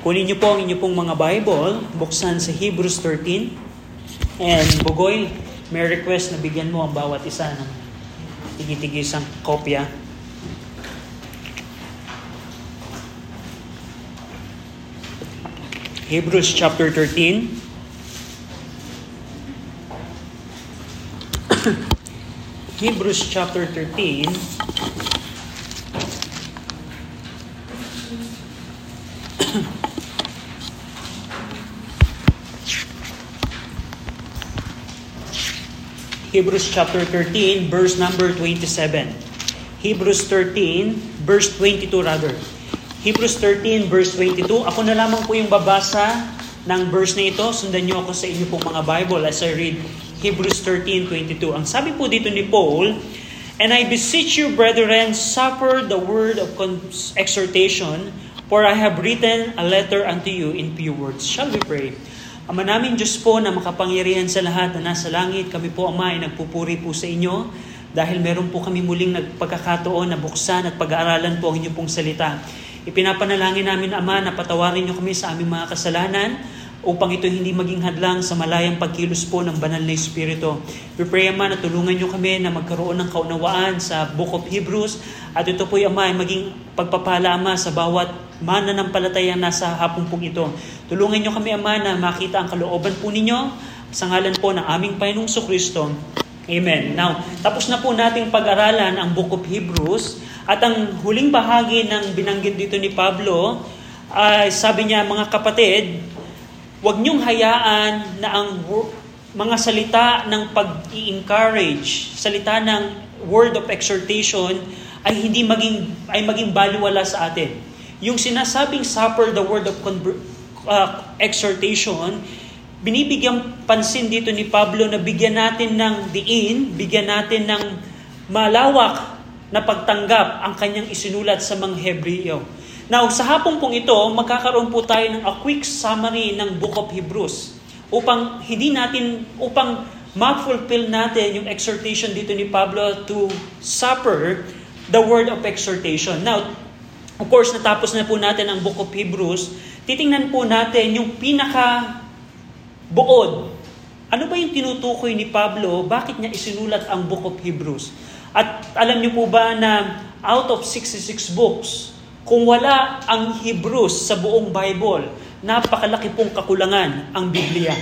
Kunin niyo po ang inyo pong mga Bible, buksan sa Hebrews 13. And Bugoy, may request na bigyan mo ang bawat isa ng tigi-tigi isang kopya. Hebrews chapter 13. Hebrews chapter 13. Hebrews chapter 13, verse number 27. Hebrews 13, verse 22 rather. Hebrews 13, verse 22. Ako na lamang po yung babasa ng verse na ito. Sundan niyo ako sa inyo pong mga Bible as I read Hebrews 13, 22. Ang sabi po dito ni Paul, And I beseech you, brethren, suffer the word of exhortation, for I have written a letter unto you in few words. Shall we pray? Ama namin Diyos po na makapangyarihan sa lahat na nasa langit, kami po Ama ay nagpupuri po sa inyo dahil meron po kami muling nagpagkakataon na buksan at pag-aaralan po ang inyong pong salita. Ipinapanalangin namin Ama na patawarin niyo kami sa aming mga kasalanan upang ito hindi maging hadlang sa malayang pagkilos po ng banal na Espiritu. We pray, Ama, na tulungan niyo kami na magkaroon ng kaunawaan sa Book of Hebrews at ito po, Ama, ay maging pagpapala, Ama, sa bawat mananampalataya nasa hapong pong ito. Tulungan niyo kami, Ama, na makita ang kalooban po ninyo sa ngalan po ng aming Panginoong Kristo. Amen. Now, tapos na po nating pag-aralan ang Book of Hebrews at ang huling bahagi ng binanggit dito ni Pablo ay uh, sabi niya, mga kapatid, huwag niyong hayaan na ang mga salita ng pag-i-encourage, salita ng word of exhortation ay hindi maging ay maging baliwala sa atin. Yung sinasabing suffer the word of uh, exhortation, binibigyan pansin dito ni Pablo na bigyan natin ng diin, bigyan natin ng malawak na pagtanggap ang kanyang isinulat sa mga Hebreo. Now, sa hapong pong ito, magkakaroon po tayo ng a quick summary ng Book of Hebrews upang hindi natin, upang ma-fulfill natin yung exhortation dito ni Pablo to suffer the word of exhortation. Now, Of course, natapos na po natin ang Book of Hebrews. Titingnan po natin yung pinaka buod. Ano ba yung tinutukoy ni Pablo? Bakit niya isinulat ang Book of Hebrews? At alam niyo po ba na out of 66 books, kung wala ang Hebrews sa buong Bible, napakalaki pong kakulangan ang Biblia.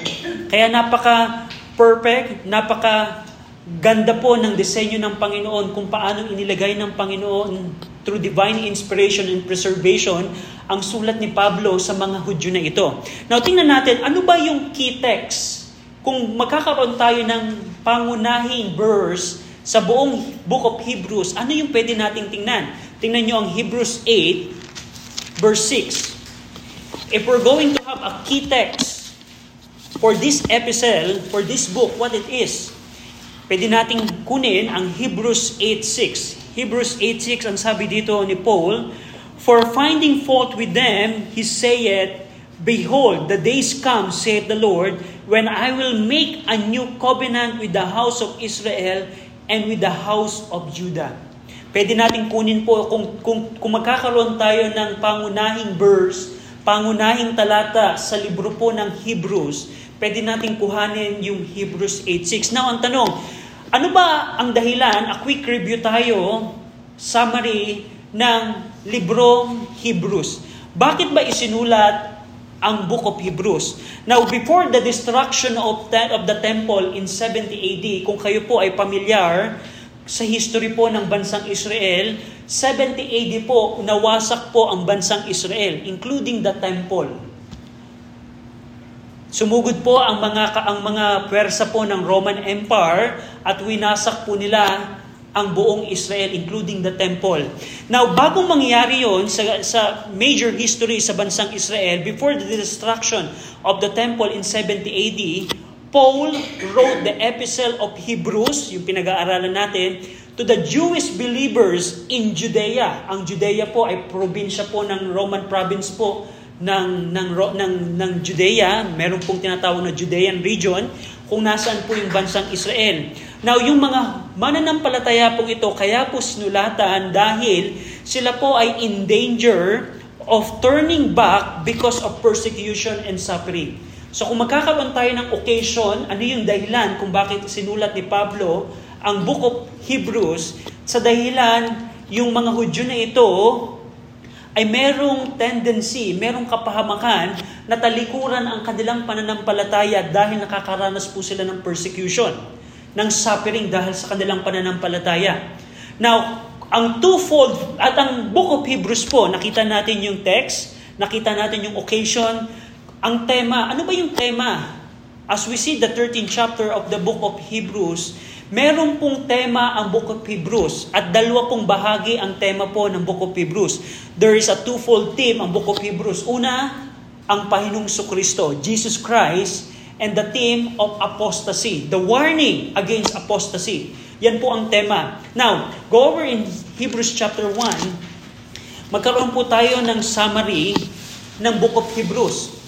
Kaya napaka perfect, napaka ganda po ng disenyo ng Panginoon kung paano inilagay ng Panginoon through divine inspiration and preservation ang sulat ni Pablo sa mga Hudyo na ito. Now, tingnan natin, ano ba yung key text? Kung magkakaroon tayo ng pangunahing verse sa buong book of Hebrews, ano yung pwede nating tingnan? Tingnan nyo ang Hebrews 8, verse 6. If we're going to have a key text for this epistle, for this book, what it is, pwede nating kunin ang Hebrews 8.6. Hebrews 8.6, ang sabi dito ni Paul, For finding fault with them, he saith, Behold, the days come, saith the Lord, when I will make a new covenant with the house of Israel and with the house of Judah. Pwede natin kunin po kung, kung, kung magkakaroon tayo ng pangunahing verse, pangunahing talata sa libro po ng Hebrews, pwede natin kuhanin yung Hebrews 8.6. Now, ang tanong, ano ba ang dahilan? A quick review tayo, summary ng librong Hebrews. Bakit ba isinulat ang Book of Hebrews? Now, before the destruction of, that, of the temple in 70 AD, kung kayo po ay pamilyar sa history po ng bansang Israel, 70 AD po, nawasak po ang bansang Israel, including the temple. Sumugod po ang mga ang mga pwersa po ng Roman Empire at winasak po nila ang buong Israel including the temple. Now, bago mangyari 'yon sa, sa major history sa bansang Israel before the destruction of the temple in 70 AD, Paul wrote the epistle of Hebrews, yung pinag-aaralan natin, to the Jewish believers in Judea. Ang Judea po ay probinsya po ng Roman province po ng, ng, ng, ng Judea, meron pong tinatawag na Judean region, kung nasaan po yung bansang Israel. Now, yung mga mananampalataya pong ito, kaya po sinulatan dahil sila po ay in danger of turning back because of persecution and suffering. So kung magkakaroon tayo ng occasion, ano yung dahilan kung bakit sinulat ni Pablo ang Book of Hebrews, sa dahilan yung mga Hudyo na ito ay merong tendency, merong kapahamakan na talikuran ang kanilang pananampalataya dahil nakakaranas po sila ng persecution, ng suffering dahil sa kanilang pananampalataya. Now, ang twofold, at ang Book of Hebrews po, nakita natin yung text, nakita natin yung occasion, ang tema, ano ba yung tema? As we see the 13th chapter of the book of Hebrews, meron pong tema ang book of Hebrews at dalawa pong bahagi ang tema po ng book of Hebrews. There is a twofold theme ang book of Hebrews. Una, ang Pahinong Kristo, Jesus Christ, and the theme of apostasy, the warning against apostasy. Yan po ang tema. Now, go over in Hebrews chapter 1, magkaroon po tayo ng summary ng book of Hebrews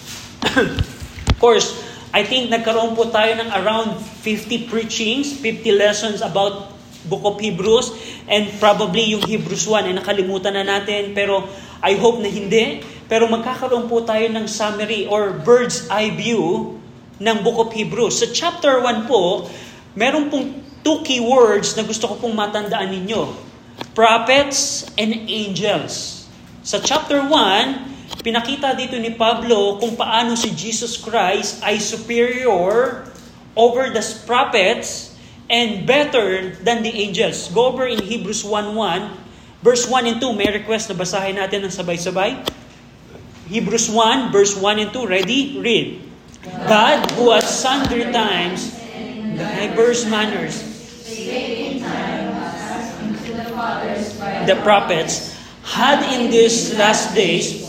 of course, I think nagkaroon po tayo ng around 50 preachings, 50 lessons about Book of Hebrews, and probably yung Hebrews 1 ay nakalimutan na natin, pero I hope na hindi. Pero magkakaroon po tayo ng summary or bird's eye view ng Book of Hebrews. Sa chapter 1 po, meron pong two key words na gusto ko pong matandaan ninyo. Prophets and angels. Sa chapter 1, Pinakita dito ni Pablo kung paano si Jesus Christ ay superior over the prophets and better than the angels. Go over in Hebrews 1.1, verse 1 and 2. May request na basahin natin ng sabay-sabay. Hebrews 1, verse 1 and 2. Ready? Read. God, who at sundry times, diverse manners, the prophets, had in these last days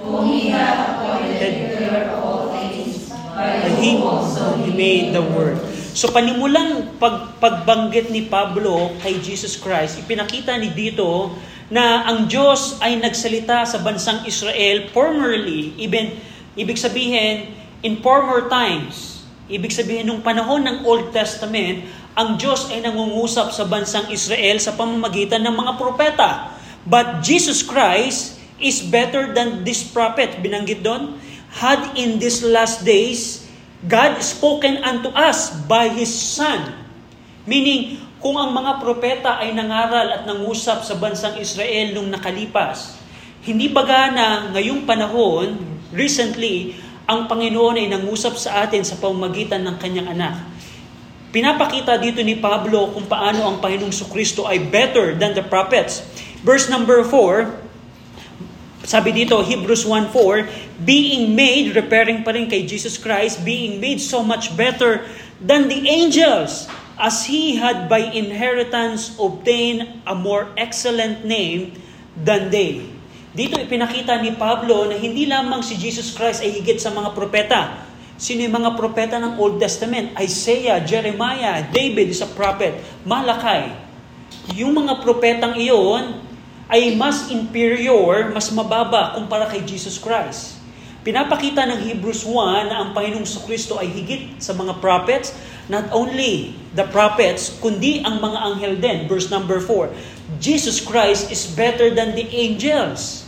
whom He made the world. So panimulang pag, pagbanggit ni Pablo kay Jesus Christ, ipinakita ni dito na ang Diyos ay nagsalita sa bansang Israel formerly, even, ibig sabihin, in former times, ibig sabihin nung panahon ng Old Testament, ang Diyos ay nangungusap sa bansang Israel sa pamamagitan ng mga propeta. But Jesus Christ is better than this prophet, binanggit doon, had in these last days God spoken unto us by His Son. Meaning, kung ang mga propeta ay nangaral at nangusap sa bansang Israel nung nakalipas, hindi baga na ngayong panahon, recently, ang Panginoon ay nangusap sa atin sa pamamagitan ng kanyang anak. Pinapakita dito ni Pablo kung paano ang Panginoong Kristo ay better than the prophets. Verse number 4, sabi dito, Hebrews 1.4, being made, repairing pa rin kay Jesus Christ, being made so much better than the angels, as He had by inheritance obtained a more excellent name than they. Dito ipinakita ni Pablo na hindi lamang si Jesus Christ ay higit sa mga propeta. Sino yung mga propeta ng Old Testament? Isaiah, Jeremiah, David is a prophet, Malakay. Yung mga propetang iyon, ay mas inferior, mas mababa kumpara kay Jesus Christ. Pinapakita ng Hebrews 1 na ang Panginoong Kristo ay higit sa mga prophets, not only the prophets, kundi ang mga anghel din. Verse number 4, Jesus Christ is better than the angels.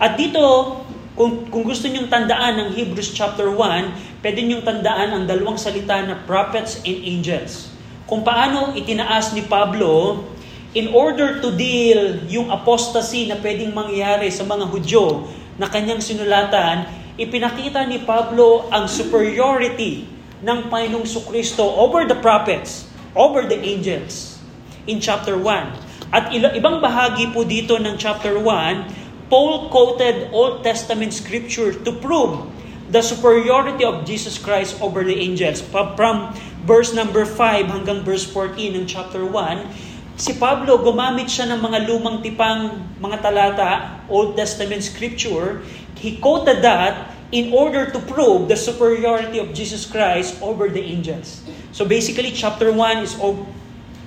At dito, kung, kung gusto nyong tandaan ng Hebrews chapter 1, pwede nyong tandaan ang dalawang salita na prophets and angels. Kung paano itinaas ni Pablo in order to deal yung apostasy na pwedeng mangyari sa mga Hudyo na kanyang sinulatan, ipinakita ni Pablo ang superiority ng Panginoong Sukristo over the prophets, over the angels in chapter 1. At ibang bahagi po dito ng chapter 1, Paul quoted Old Testament scripture to prove the superiority of Jesus Christ over the angels. From verse number 5 hanggang verse 14 ng chapter 1, Si Pablo, gumamit siya ng mga lumang tipang mga talata, Old Testament scripture. He quoted that in order to prove the superiority of Jesus Christ over the angels. So basically, chapter 1 is,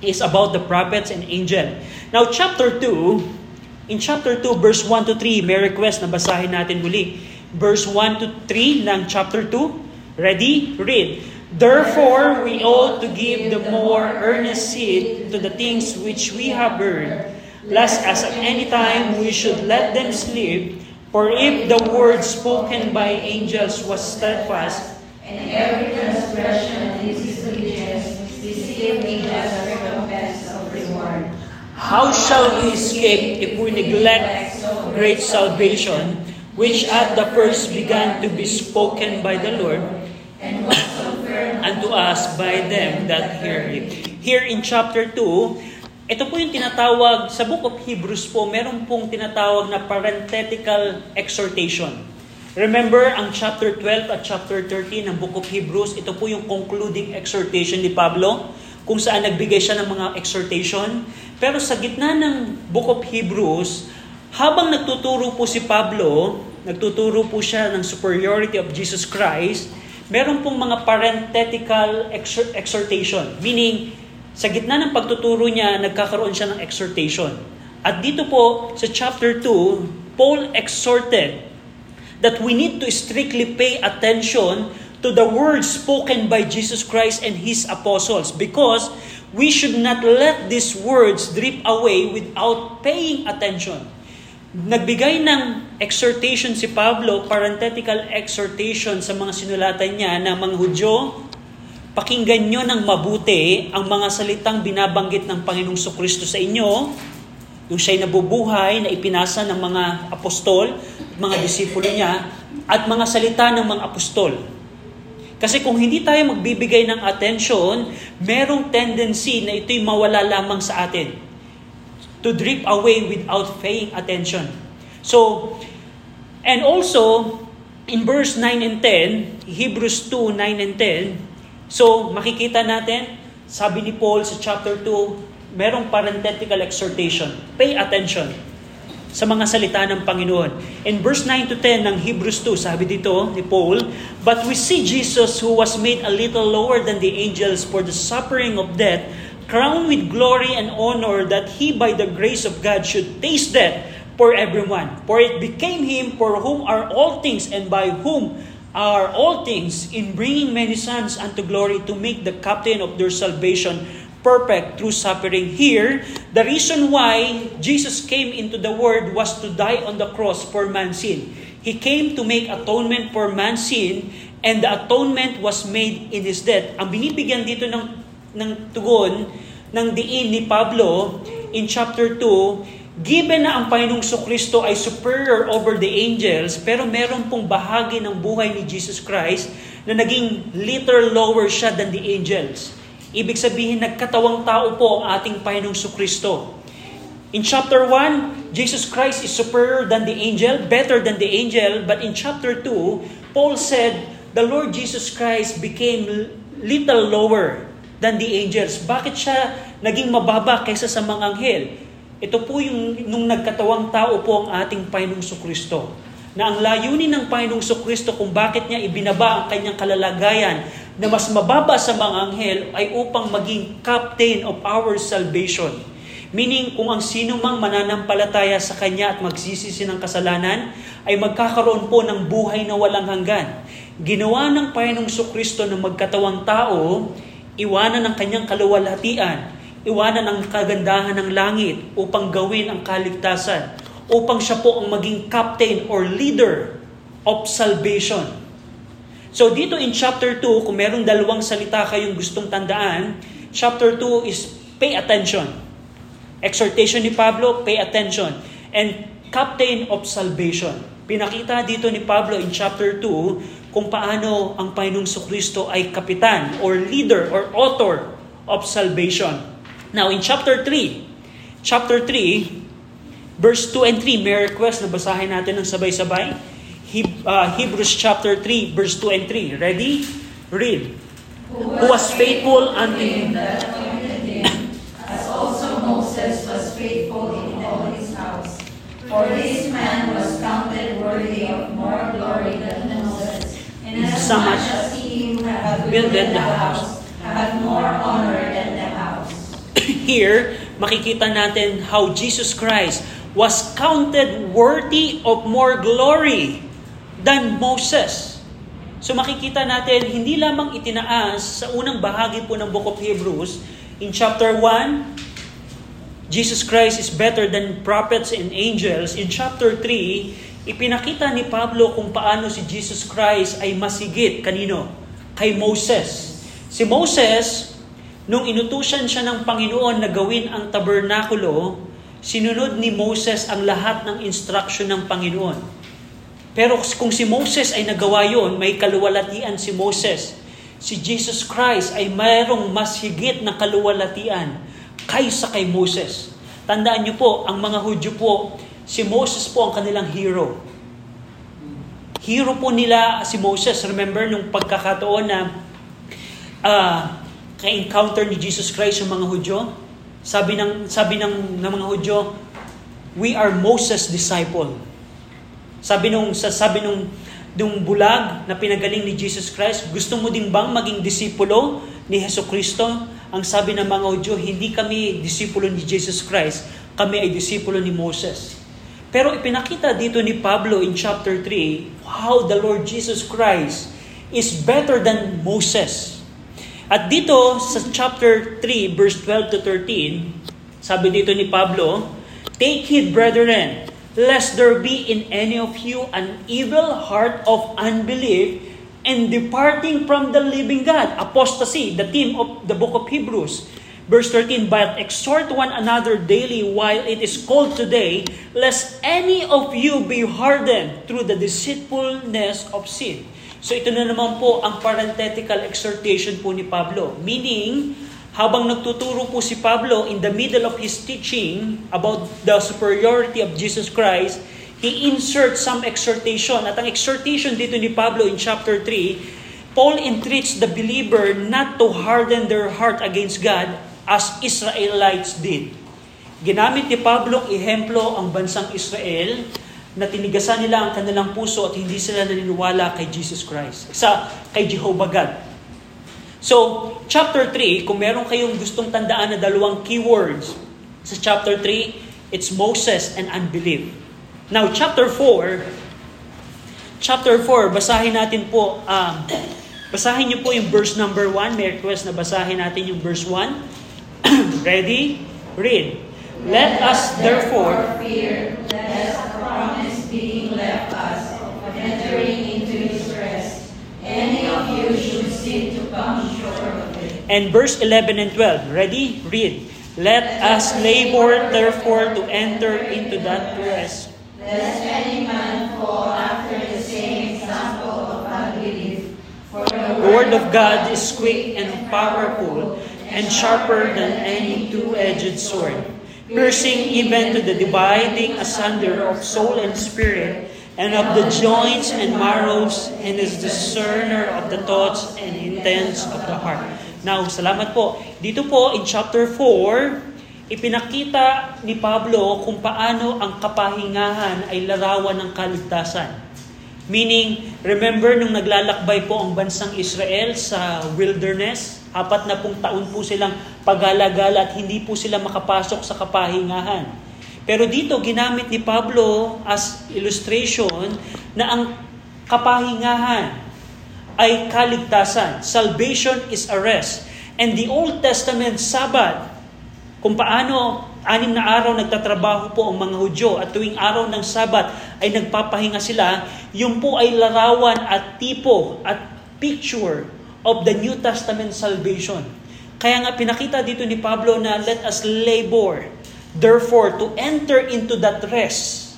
is about the prophets and angel. Now, chapter 2, in chapter 2, verse 1 to 3, may request na basahin natin muli. Verse 1 to 3 ng chapter 2. Ready? Read. Therefore, we ought to give the more earnest heed to the things which we have heard, lest as at any time we should let them sleep, for if the word spoken by angels was steadfast, and every transgression and disobedience receive a just recompense of reward. how shall we escape if we neglect great salvation, which at the first began to be spoken by the Lord, And unto us by them that hear it. Here in chapter 2, ito po yung tinatawag, sa book of Hebrews po, meron pong tinatawag na parenthetical exhortation. Remember, ang chapter 12 at chapter 13 ng book of Hebrews, ito po yung concluding exhortation ni Pablo, kung saan nagbigay siya ng mga exhortation. Pero sa gitna ng book of Hebrews, habang nagtuturo po si Pablo, nagtuturo po siya ng superiority of Jesus Christ, meron pong mga parenthetical exhor- exhortation. Meaning, sa gitna ng pagtuturo niya, nagkakaroon siya ng exhortation. At dito po, sa chapter 2, Paul exhorted that we need to strictly pay attention to the words spoken by Jesus Christ and His apostles because we should not let these words drip away without paying attention. Nagbigay ng exhortation si Pablo, parenthetical exhortation sa mga sinulatan niya na mga Hudyo, pakinggan nyo ng mabuti ang mga salitang binabanggit ng Panginoong Kristo sa inyo, yung siya'y nabubuhay na ipinasa ng mga apostol, mga disipulo niya, at mga salita ng mga apostol. Kasi kung hindi tayo magbibigay ng attention, merong tendency na ito'y mawala lamang sa atin to drip away without paying attention. So, and also, in verse 9 and 10, Hebrews 2, 9 and 10, so makikita natin, sabi ni Paul sa chapter 2, merong parenthetical exhortation. Pay attention sa mga salita ng Panginoon. In verse 9 to 10 ng Hebrews 2, sabi dito ni Paul, But we see Jesus who was made a little lower than the angels for the suffering of death, crowned with glory and honor that he by the grace of God should taste death for everyone. For it became him for whom are all things and by whom are all things in bringing many sons unto glory to make the captain of their salvation perfect through suffering. Here, the reason why Jesus came into the world was to die on the cross for man's sin. He came to make atonement for man's sin and the atonement was made in His death. Ang binibigyan dito ng ng tugon ng diin ni Pablo in chapter 2, given na ang Panginoong Kristo ay superior over the angels, pero meron pong bahagi ng buhay ni Jesus Christ na naging little lower siya than the angels. Ibig sabihin, nagkatawang tao po ang ating Panginoong Kristo. In chapter 1, Jesus Christ is superior than the angel, better than the angel, but in chapter 2, Paul said, the Lord Jesus Christ became little lower than the angels. Bakit siya naging mababa kaysa sa mga anghel? Ito po yung nung nagkatawang tao po ang ating Panginoong Kristo. Na ang layunin ng Panginoong Kristo kung bakit niya ibinaba ang kanyang kalalagayan na mas mababa sa mga anghel ay upang maging captain of our salvation. Meaning, kung ang sino mang mananampalataya sa Kanya at magsisisi ng kasalanan, ay magkakaroon po ng buhay na walang hanggan. Ginawa ng Panginoong Kristo na magkatawang tao, iwanan ang kanyang kaluwalhatian, iwanan ang kagandahan ng langit upang gawin ang kaligtasan, upang siya po ang maging captain or leader of salvation. So dito in chapter 2, kung merong dalawang salita kayong gustong tandaan, chapter 2 is pay attention. Exhortation ni Pablo, pay attention. And captain of salvation. Pinakita dito ni Pablo in chapter 2 kung paano ang Panginoong Kristo ay kapitan or leader or author of salvation. Now in chapter 3, chapter 3, verse 2 and 3, may request na basahin natin ng sabay-sabay. Uh, Hebrews chapter 3, verse 2 and 3. Ready? Read. Who was faithful unto him, as also Moses was faithful in all his house. For this man was counted worthy of more glory than Moses, So inasmuch much as he who builded the house had more honor than the house. here, makikita natin how Jesus Christ was counted worthy of more glory than Moses. So makikita natin, hindi lamang itinaas sa unang bahagi po ng Book of Hebrews, in chapter 1, Jesus Christ is better than prophets and angels, in chapter 3, ipinakita ni Pablo kung paano si Jesus Christ ay masigit kanino? Kay Moses. Si Moses, nung inutusan siya ng Panginoon na gawin ang tabernakulo, sinunod ni Moses ang lahat ng instruction ng Panginoon. Pero kung si Moses ay nagawa yon, may kaluwalatian si Moses. Si Jesus Christ ay mayroong mas higit na kaluwalatian kaysa kay Moses. Tandaan niyo po, ang mga Hudyo po, si Moses po ang kanilang hero. Hero po nila si Moses. Remember nung pagkakataon na uh, ka-encounter ni Jesus Christ yung mga Hudyo? Sabi ng sabi ng, ng mga Hudyo, we are Moses disciple. Sabi nung sabi nung nung bulag na pinagaling ni Jesus Christ, gusto mo din bang maging disipulo ni Heso Kristo? Ang sabi ng mga Hudyo, hindi kami disipulo ni Jesus Christ, kami ay disipulo ni Moses. Pero ipinakita dito ni Pablo in chapter 3 how the Lord Jesus Christ is better than Moses. At dito sa chapter 3 verse 12 to 13, sabi dito ni Pablo, Take heed, brethren, lest there be in any of you an evil heart of unbelief and departing from the living God. Apostasy, the theme of the book of Hebrews. Verse 13, But exhort one another daily while it is called today, lest any of you be hardened through the deceitfulness of sin. So ito na naman po ang parenthetical exhortation po ni Pablo. Meaning, habang nagtuturo po si Pablo in the middle of his teaching about the superiority of Jesus Christ, he inserts some exhortation. At ang exhortation dito ni Pablo in chapter 3, Paul entreats the believer not to harden their heart against God as Israelites did. Ginamit ni Pablo ang ehemplo ang bansang Israel na tinigasan nila ang kanilang puso at hindi sila naniniwala kay Jesus Christ, sa kay Jehovah God. So, chapter 3, kung meron kayong gustong tandaan na dalawang keywords sa chapter 3, it's Moses and unbelief. Now, chapter 4, chapter 4, basahin natin po, um, basahin niyo po yung verse number 1. May request na basahin natin yung verse 1. Ready? Read. Let us therefore fear lest the promise being left us of entering into his rest, any of you should seek to come short of it. And verse 11 and 12. Ready? Read. Let us labor therefore to enter into that rest. Lest any man fall after the same example of unbelief. For The word of God is quick and powerful and sharper than any two-edged sword, piercing even to the dividing asunder of soul and spirit, and of the joints and marrows, and is discerner of the thoughts and intents of the heart. Now, salamat po. Dito po in chapter 4, ipinakita ni Pablo kung paano ang kapahingahan ay larawan ng kaligtasan. Meaning, remember nung naglalakbay po ang bansang Israel sa wilderness, apat na pong taon po silang pagala-gala at hindi po sila makapasok sa kapahingahan. Pero dito, ginamit ni Pablo as illustration na ang kapahingahan ay kaligtasan. Salvation is a rest. And the Old Testament Sabbath, kung paano anim na araw nagtatrabaho po ang mga Hudyo at tuwing araw ng Sabat ay nagpapahinga sila, yun po ay larawan at tipo at picture of the New Testament salvation. Kaya nga pinakita dito ni Pablo na let us labor, therefore, to enter into that rest.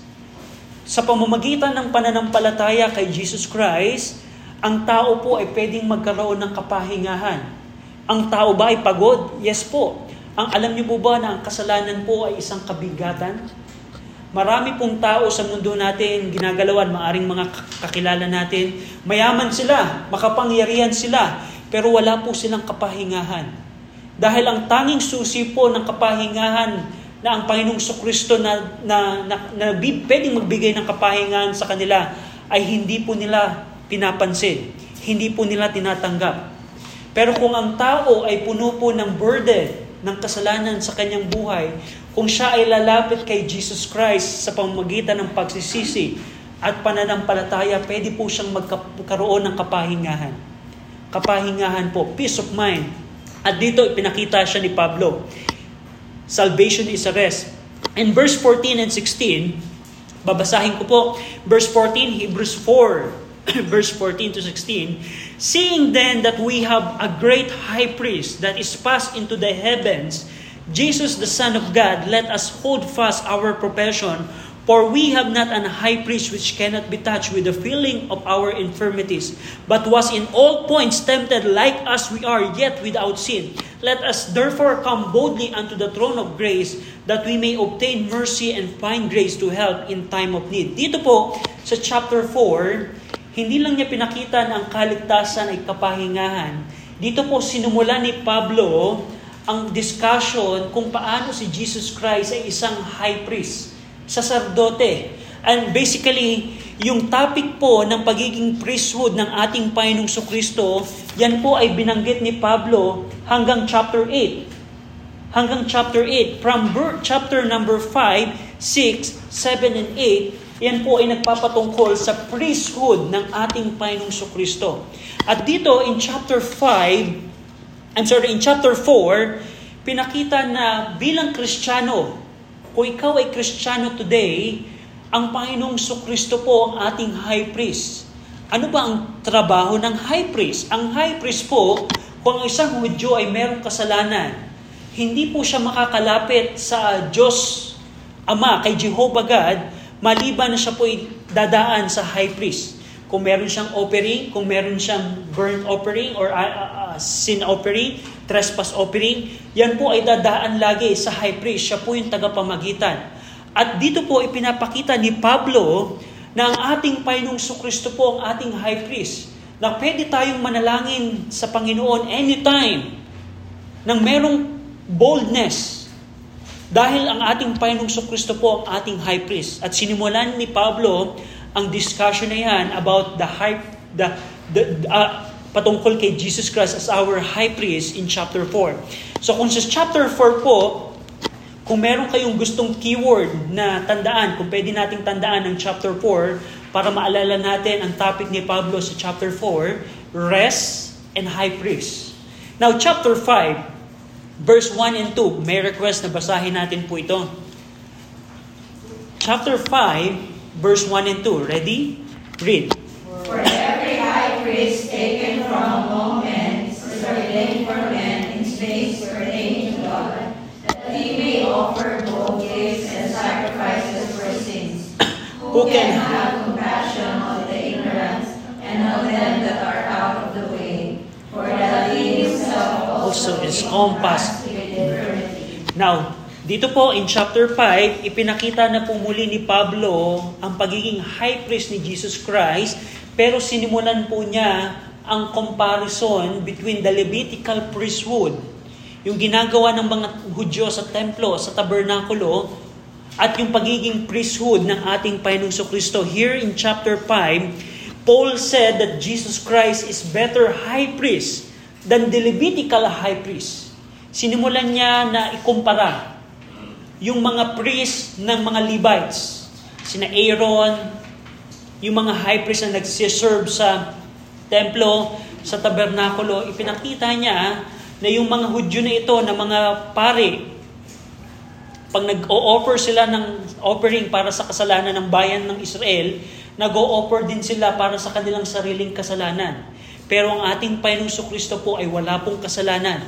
Sa pamamagitan ng pananampalataya kay Jesus Christ, ang tao po ay pwedeng magkaroon ng kapahingahan. Ang tao ba ay pagod? Yes po. Ang alam niyo po ba na ang kasalanan po ay isang kabigatan? Marami pong tao sa mundo natin ginagalawan, maaring mga kakilala natin, mayaman sila, makapangyarihan sila, pero wala po silang kapahingahan. Dahil ang tanging susi po ng kapahingahan na ang Panginoong Kristo na, na, na, na, na pwedeng magbigay ng kapahingahan sa kanila ay hindi po nila pinapansin, hindi po nila tinatanggap. Pero kung ang tao ay puno po ng burden, ng kasalanan sa kanyang buhay, kung siya ay lalapit kay Jesus Christ sa pamamagitan ng pagsisisi at pananampalataya, pwede po siyang magkaroon ng kapahingahan. Kapahingahan po, peace of mind. At dito ipinakita siya ni Pablo. Salvation is a rest. In verse 14 and 16, babasahin ko po, verse 14, Hebrews 4, verse 14 to 16, Seeing then that we have a great high priest that is passed into the heavens, Jesus the Son of God, let us hold fast our profession, for we have not an high priest which cannot be touched with the feeling of our infirmities, but was in all points tempted like us we are, yet without sin. Let us therefore come boldly unto the throne of grace, that we may obtain mercy and find grace to help in time of need. Dito po, sa chapter 4, hindi lang niya pinakita na ang kaligtasan ay kapahingahan. Dito po sinumula ni Pablo ang discussion kung paano si Jesus Christ ay isang high priest, sacerdote. And basically, yung topic po ng pagiging priesthood ng ating Panginoong Kristo, yan po ay binanggit ni Pablo hanggang chapter 8. Hanggang chapter 8. From chapter number 5, 6, 7, and 8, yan po ay nagpapatungkol sa priesthood ng ating Panginoong Kristo. At dito in chapter 5, I'm sorry, in chapter 4, pinakita na bilang Kristiyano, kung ikaw ay Kristiyano today, ang Panginoong Kristo po ang ating high priest. Ano ba ang trabaho ng high priest? Ang high priest po, kung ang isang Hudyo ay merong kasalanan, hindi po siya makakalapit sa Diyos Ama, kay Jehovah God, maliban na siya po dadaan sa high priest. Kung meron siyang offering, kung meron siyang burnt offering or uh, uh, sin offering, trespass offering, yan po ay dadaan lagi sa high priest. Siya po yung tagapamagitan. At dito po ipinapakita ni Pablo na ang ating Panginoong Kristo po ang ating high priest. Na pwede tayong manalangin sa Panginoon anytime nang merong boldness. Dahil ang ating Panginoong Kristo po ang ating high priest. At sinimulan ni Pablo ang discussion na yan about the high the, the uh, patungkol kay Jesus Christ as our high priest in chapter 4. So kung sa chapter 4 po, kung meron kayong gustong keyword na tandaan, kung pwede nating tandaan ng chapter 4 para maalala natin ang topic ni Pablo sa chapter 4, rest and high priest. Now chapter 5, verse 1 and 2, may request na basahin natin po ito. Chapter 5, verse 1 and 2. Ready? Read. For priest taken from among men is ordained for men in things pertaining to God, that he may offer both gifts and sacrifices for sins. Who can have compassion on the ignorant and on them that are out of the way, for that he himself also is compassed. Now, dito po in chapter 5, ipinakita na po muli ni Pablo ang pagiging high priest ni Jesus Christ pero sinimulan po niya ang comparison between the Levitical priesthood, yung ginagawa ng mga Hudyo sa templo, sa tabernakulo, at yung pagiging priesthood ng ating Panginoong Kristo. Here in chapter 5, Paul said that Jesus Christ is better high priest than the Levitical high priest. Sinimulan niya na ikumpara yung mga priest ng mga Levites, sina Aaron, yung mga high priest na nagsiserve sa templo, sa tabernakulo, ipinakita niya na yung mga Hudyo na ito, na mga pare, pag nag-o-offer sila ng offering para sa kasalanan ng bayan ng Israel, nag-o-offer din sila para sa kanilang sariling kasalanan. Pero ang ating Panginoong Kristo po ay wala pong kasalanan.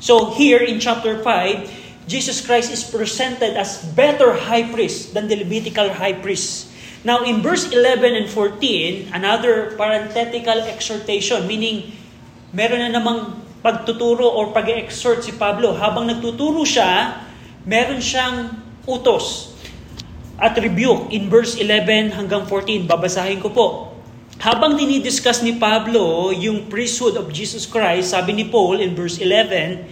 So here in chapter 5, Jesus Christ is presented as better high priest than the Levitical high priest. Now, in verse 11 and 14, another parenthetical exhortation, meaning meron na namang pagtuturo or pag-exhort si Pablo. Habang nagtuturo siya, meron siyang utos at rebuke in verse 11 hanggang 14. Babasahin ko po. Habang dinidiscuss ni Pablo yung priesthood of Jesus Christ, sabi ni Paul in verse 11,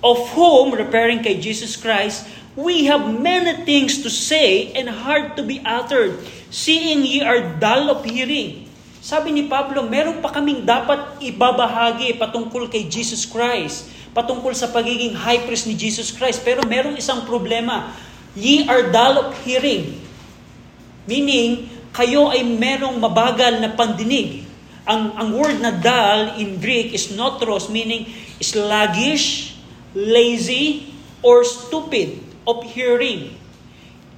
of whom, referring kay Jesus Christ, we have many things to say and hard to be uttered seeing ye are dull of hearing. Sabi ni Pablo, meron pa kaming dapat ibabahagi patungkol kay Jesus Christ, patungkol sa pagiging high priest ni Jesus Christ. Pero merong isang problema. Ye are dull of hearing. Meaning, kayo ay merong mabagal na pandinig. Ang, ang word na dull in Greek is notros, meaning sluggish, lazy, or stupid of hearing.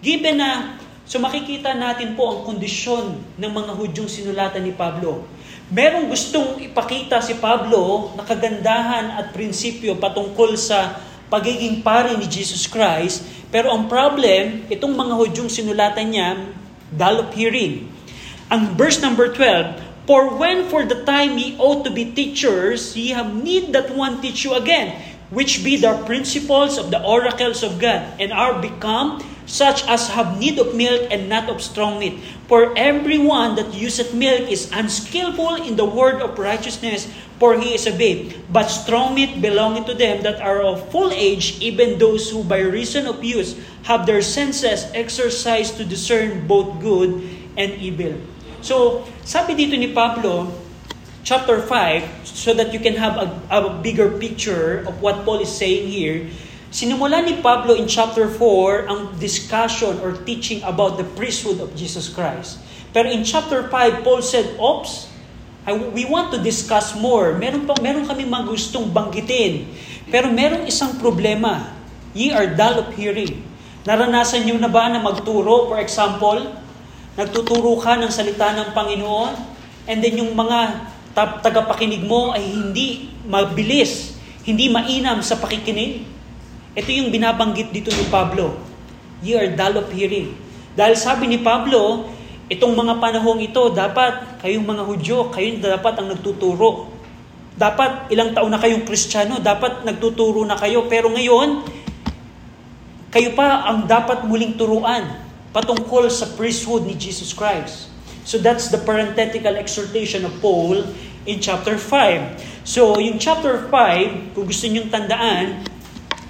Given na, so makikita natin po ang kondisyon ng mga Hudyong sinulatan ni Pablo. Merong gustong ipakita si Pablo na kagandahan at prinsipyo patungkol sa pagiging pari ni Jesus Christ, pero ang problem, itong mga Hudyong sinulatan niya, dull of hearing. Ang verse number 12, For when for the time ye ought to be teachers, ye have need that one teach you again, which be the principles of the oracles of God, and are become such as have need of milk and not of strong meat. For everyone that useth milk is unskillful in the word of righteousness, for he is a babe. But strong meat belonging to them that are of full age, even those who by reason of use have their senses exercised to discern both good and evil. So, sabi dito ni Pablo, chapter 5, so that you can have a, a bigger picture of what Paul is saying here, sinimula ni Pablo in chapter 4 ang discussion or teaching about the priesthood of Jesus Christ. Pero in chapter 5, Paul said, Oops, I, we want to discuss more. Meron, pa, meron kami mga gustong banggitin. Pero meron isang problema. Ye are dull of hearing. Naranasan nyo na ba na magturo, for example, nagtuturo ka ng salita ng Panginoon, and then yung mga tagapakinig mo ay hindi mabilis, hindi mainam sa pakikinig. Ito yung binabanggit dito ni Pablo. Ye are dull of hearing. Dahil sabi ni Pablo, itong mga panahong ito, dapat kayong mga Hudyo, kayo dapat ang nagtuturo. Dapat ilang taon na kayong Kristiyano, dapat nagtuturo na kayo. Pero ngayon, kayo pa ang dapat muling turuan patungkol sa priesthood ni Jesus Christ. So that's the parenthetical exhortation of Paul in chapter 5. So yung chapter 5, kung gusto nyong tandaan,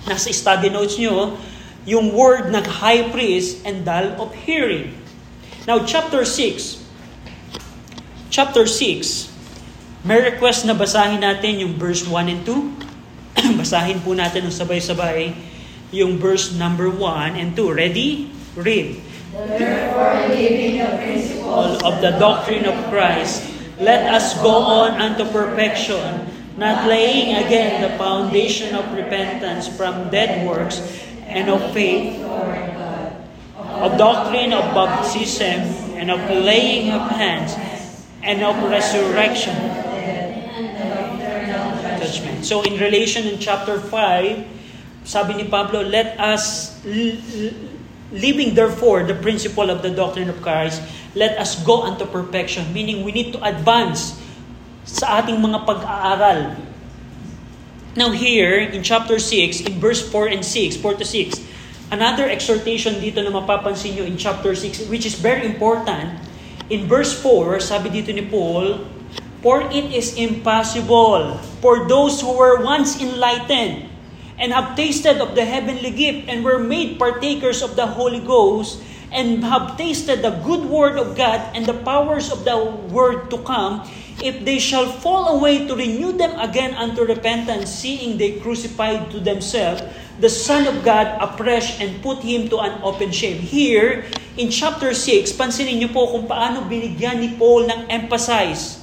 nasa study notes nyo, yung word ng high priest and dull of hearing. Now chapter 6, chapter 6, may request na basahin natin yung verse 1 and 2. basahin po natin ng sabay-sabay yung verse number 1 and 2. Ready? Read. Therefore, leaving the principles of the doctrine of Christ, let us go on unto perfection, not laying again the foundation of repentance from dead works and of faith, of doctrine of baptism, and of laying of hands, and of resurrection. Judgment. So in relation in chapter 5, sabi ni Pablo, let us Leaving therefore the principle of the doctrine of Christ, let us go unto perfection. Meaning we need to advance sa ating mga pag-aaral. Now here, in chapter 6, in verse 4 and 6, 4 to 6, another exhortation dito na mapapansin nyo in chapter 6, which is very important. In verse 4, sabi dito ni Paul, For it is impossible for those who were once enlightened and have tasted of the heavenly gift and were made partakers of the Holy Ghost and have tasted the good word of God and the powers of the word to come, if they shall fall away to renew them again unto repentance, seeing they crucified to themselves the Son of God afresh and put Him to an open shame. Here, in chapter 6, pansinin niyo po kung paano binigyan ni Paul ng emphasis.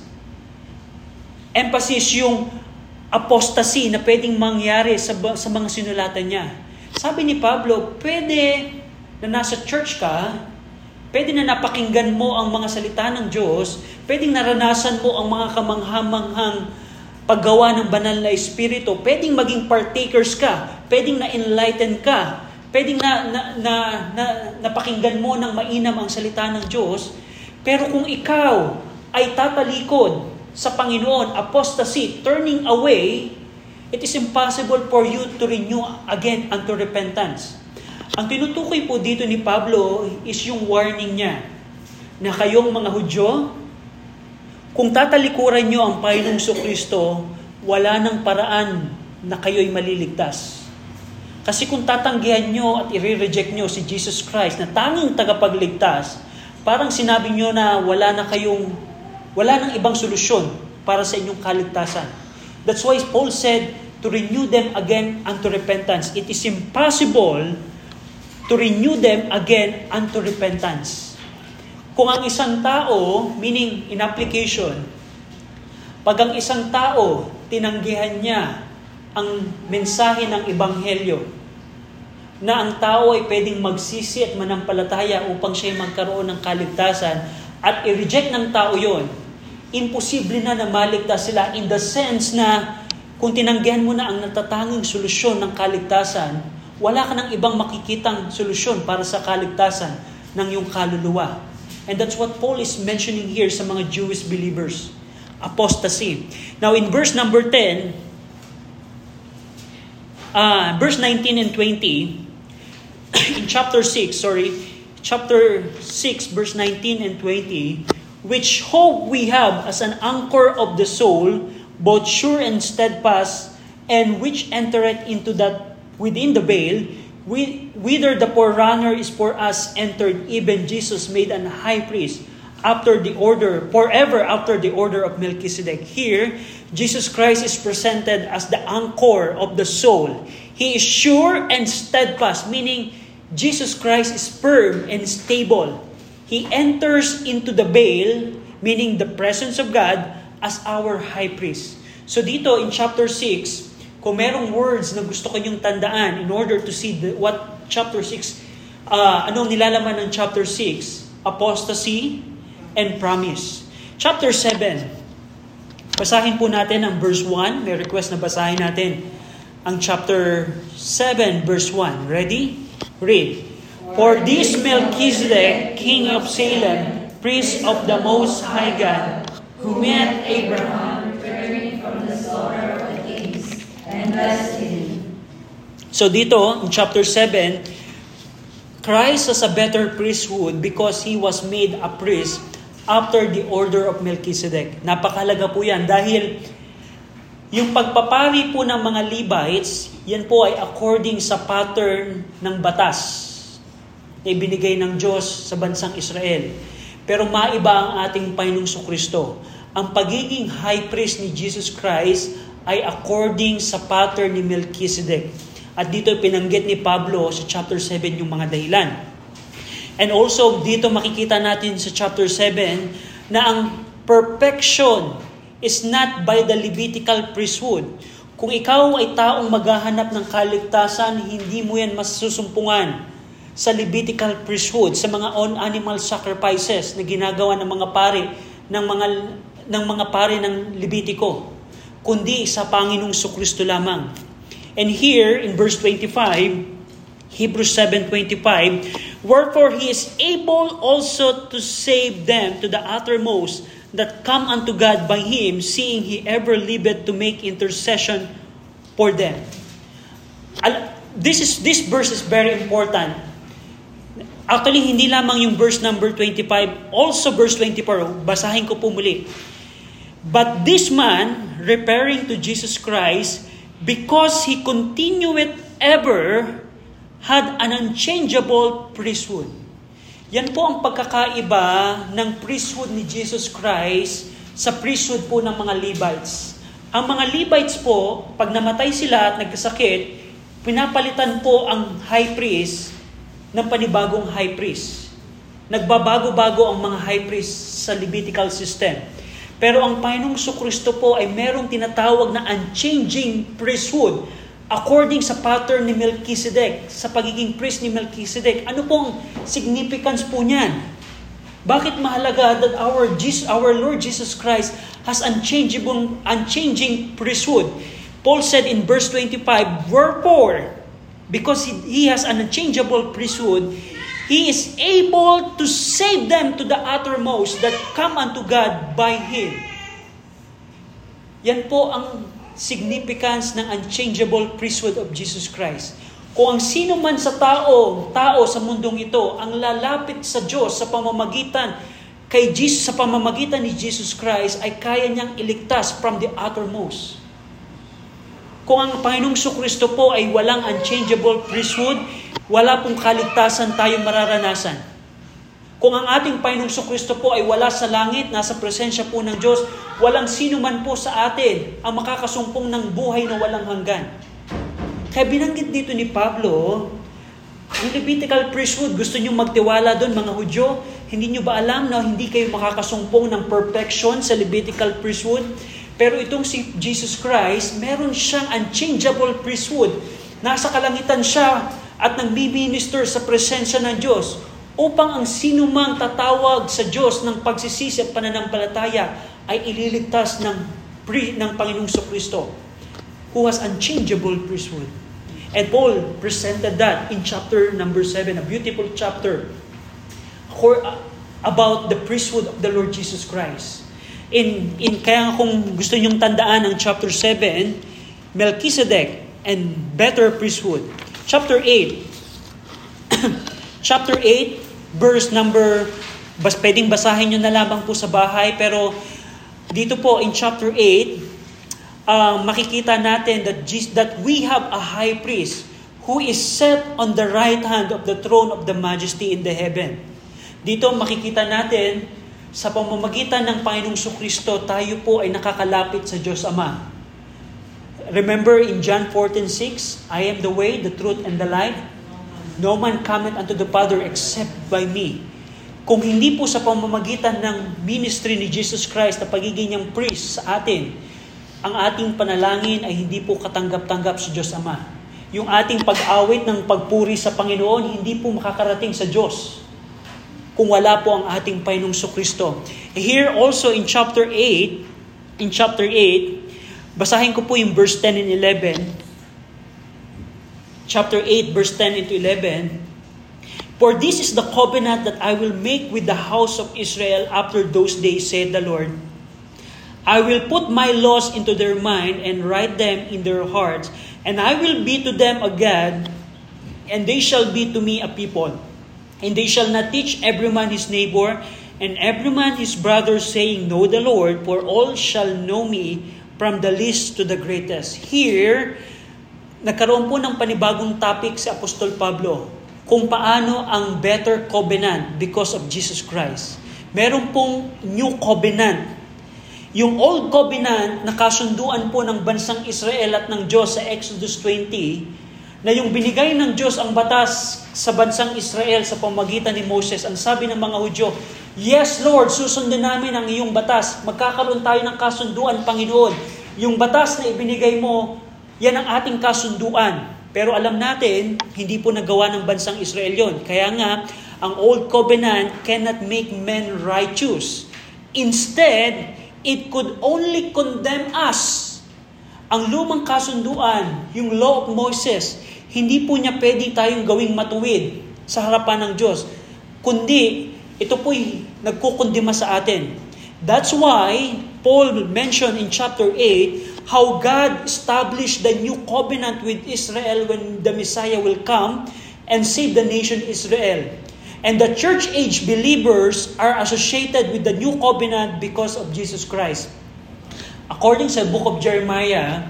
Emphasis yung apostasy na pwedeng mangyari sa, sa mga sinulatan niya. Sabi ni Pablo, pwede na nasa church ka, pwede na napakinggan mo ang mga salita ng Diyos, pwedeng naranasan mo ang mga kamanghamanghang paggawa ng banal na espiritu, pwedeng maging partakers ka, pwedeng na-enlighten ka, pwedeng na, na, na, na, napakinggan mo ng mainam ang salita ng Diyos, pero kung ikaw ay tatalikod sa Panginoon, apostasy, turning away, it is impossible for you to renew again unto repentance. Ang tinutukoy po dito ni Pablo is yung warning niya na kayong mga Hudyo, kung tatalikuran nyo ang Panginoong Kristo, wala nang paraan na kayo'y maliligtas. Kasi kung tatanggihan nyo at i-reject nyo si Jesus Christ na tanging tagapagligtas, parang sinabi nyo na wala na kayong wala nang ibang solusyon para sa inyong kaligtasan. That's why Paul said, to renew them again unto repentance. It is impossible to renew them again unto repentance. Kung ang isang tao, meaning in application, pag ang isang tao, tinanggihan niya ang mensahe ng Ebanghelyo, na ang tao ay pwedeng magsisi at manampalataya upang siya magkaroon ng kaligtasan at i-reject ng tao yon, imposible na na maligtas sila in the sense na kung tinanggihan mo na ang natatanging solusyon ng kaligtasan, wala ka ng ibang makikitang solusyon para sa kaligtasan ng iyong kaluluwa. And that's what Paul is mentioning here sa mga Jewish believers. Apostasy. Now in verse number 10, uh, verse 19 and 20, in chapter 6, sorry, chapter 6, verse 19 and 20, which hope we have as an anchor of the soul, both sure and steadfast, and which entereth into that within the veil, whither the forerunner is for us entered, even Jesus made an high priest after the order, forever after the order of Melchizedek. Here, Jesus Christ is presented as the anchor of the soul. He is sure and steadfast, meaning Jesus Christ is firm and stable. He enters into the veil, meaning the presence of God, as our high priest. So dito in chapter 6, kung merong words na gusto kanyong tandaan in order to see the, what chapter 6, uh, anong nilalaman ng chapter 6? Apostasy and promise. Chapter 7, basahin po natin ang verse 1. May request na basahin natin ang chapter 7, verse 1. Ready? Read. For this Melchizedek, king of Salem, priest of the Most High God, who met Abraham, returning from the slaughter of the kings, and blessed him. So dito, in chapter 7, Christ has a better priesthood because He was made a priest after the order of Melchizedek. Napakalaga po yan dahil yung pagpapari po ng mga Levites, yan po ay according sa pattern ng batas na ibinigay ng Diyos sa bansang Israel. Pero maiba ang ating Panginoong Kristo. Ang pagiging high priest ni Jesus Christ ay according sa pattern ni Melchizedek. At dito pinanggit ni Pablo sa chapter 7 yung mga dahilan. And also dito makikita natin sa chapter 7 na ang perfection is not by the Levitical priesthood. Kung ikaw ay taong maghahanap ng kaligtasan, hindi mo yan masusumpungan sa Levitical priesthood, sa mga on-animal sacrifices na ginagawa ng mga pare ng mga ng mga pare ng Levitico, kundi sa Panginoong Kristo lamang. And here in verse 25, Hebrews 7:25, wherefore he is able also to save them to the uttermost that come unto God by Him, seeing He ever liveth to make intercession for them. This is this verse is very important. Actually, hindi lamang yung verse number 25, also verse 24, basahin ko po muli. But this man, referring to Jesus Christ, because he continueth ever, had an unchangeable priesthood. Yan po ang pagkakaiba ng priesthood ni Jesus Christ sa priesthood po ng mga Levites. Ang mga Levites po, pag namatay sila at nagkasakit, pinapalitan po ang high priest ng panibagong high priest. Nagbabago-bago ang mga high priest sa Levitical system. Pero ang Panginoong Kristo po ay merong tinatawag na unchanging priesthood according sa pattern ni Melchizedek, sa pagiging priest ni Melchizedek, ano pong significance po niyan? Bakit mahalaga that our, Jesus, our Lord Jesus Christ has unchangeable, unchanging priesthood? Paul said in verse 25, Wherefore, because he, he has an unchangeable priesthood, he is able to save them to the uttermost that come unto God by Him. Yan po ang significance ng unchangeable priesthood of Jesus Christ. Kung ang sino man sa tao, tao sa mundong ito, ang lalapit sa Diyos sa pamamagitan kay Jesus, sa pamamagitan ni Jesus Christ, ay kaya niyang iligtas from the uttermost. Kung ang Panginoong Kristo po ay walang unchangeable priesthood, wala pong kaligtasan tayo mararanasan. Kung ang ating Panginoong Kristo po ay wala sa langit, nasa presensya po ng Diyos, walang sino man po sa atin ang makakasumpong ng buhay na walang hanggan. Kaya binanggit dito ni Pablo, ang Levitical priesthood, gusto nyo magtiwala doon mga Hudyo? Hindi nyo ba alam na hindi kayo makakasumpong ng perfection sa Levitical priesthood? Pero itong si Jesus Christ, meron siyang unchangeable priesthood. Nasa kalangitan siya at nagbiminister sa presensya ng Diyos upang ang sinumang tatawag sa Diyos ng pagsisisi at pananampalataya ay ililigtas ng, pri, ng Panginoong Kristo who has unchangeable priesthood. And Paul presented that in chapter number 7, a beautiful chapter about the priesthood of the Lord Jesus Christ. In, in kaya kung gusto nyong tandaan ang chapter 7, Melchizedek and better priesthood. Chapter 8. chapter 8, verse number, bas, pwedeng basahin nyo na lamang po sa bahay, pero dito po in chapter 8, uh, um, makikita natin that, Jesus, that we have a high priest who is set on the right hand of the throne of the majesty in the heaven. Dito makikita natin sa pamamagitan ng Panginoong Kristo, tayo po ay nakakalapit sa Diyos Ama. Remember in John 14:6, I am the way, the truth, and the life. No man cometh unto the Father except by me. Kung hindi po sa pamamagitan ng ministry ni Jesus Christ na pagiging niyang priest sa atin, ang ating panalangin ay hindi po katanggap-tanggap sa Diyos Ama. Yung ating pag-awit ng pagpuri sa Panginoon, hindi po makakarating sa Diyos kung wala po ang ating Panginoong Kristo. Here also in chapter 8, in chapter 8, basahin ko po yung verse 10 and 11. Chapter 8, verse 10 into 11. For this is the covenant that I will make with the house of Israel after those days, said the Lord. I will put my laws into their mind and write them in their hearts, and I will be to them a God, and they shall be to me a people. And they shall not teach every man his neighbor, and every man his brother, saying, Know the Lord, for all shall know me, from the least to the greatest. Here, nagkaroon po ng panibagong topic si Apostol Pablo, kung paano ang better covenant because of Jesus Christ. Meron pong new covenant. Yung old covenant na kasunduan po ng bansang Israel at ng Diyos sa Exodus 20, na yung binigay ng Diyos ang batas sa bansang Israel sa pamagitan ni Moses, ang sabi ng mga Hudyo, Yes, Lord, susundin namin ang iyong batas. Magkakaroon tayo ng kasunduan, Panginoon. Yung batas na ibinigay mo, yan ang ating kasunduan. Pero alam natin, hindi po nagawa ng bansang Israel yon. Kaya nga, ang Old Covenant cannot make men righteous. Instead, it could only condemn us. Ang lumang kasunduan, yung law of Moses, hindi po niya pwede tayong gawing matuwid sa harapan ng Diyos. Kundi, ito po'y nagkukundima sa atin. That's why Paul mentioned in chapter 8 how God established the new covenant with Israel when the Messiah will come and save the nation Israel. And the church age believers are associated with the new covenant because of Jesus Christ. According sa book of Jeremiah,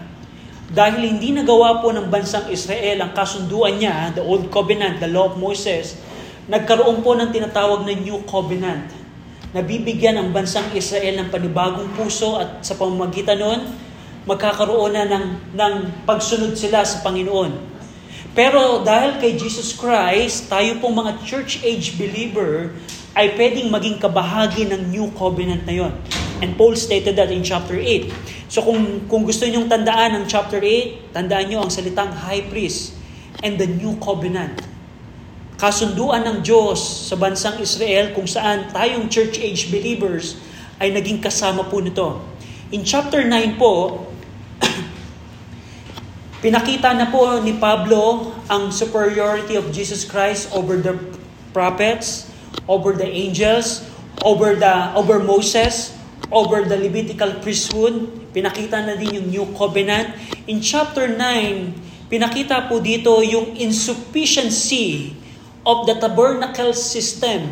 dahil hindi nagawa po ng bansang Israel ang kasunduan niya, the Old Covenant, the Law of Moses, nagkaroon po ng tinatawag na New Covenant. Nabibigyan ang bansang Israel ng panibagong puso at sa pamamagitan noon, magkakaroon na ng, ng pagsunod sila sa Panginoon. Pero dahil kay Jesus Christ, tayo pong mga church age believer ay pwedeng maging kabahagi ng New Covenant na yon. And Paul stated that in chapter 8. So kung, kung gusto nyong tandaan ang chapter 8, tandaan nyo ang salitang high priest and the new covenant. Kasunduan ng Diyos sa bansang Israel kung saan tayong church age believers ay naging kasama po nito. In chapter 9 po, pinakita na po ni Pablo ang superiority of Jesus Christ over the prophets, over the angels, over the over Moses, over the Levitical priesthood, pinakita na din yung New Covenant. In chapter 9, pinakita po dito yung insufficiency of the tabernacle system.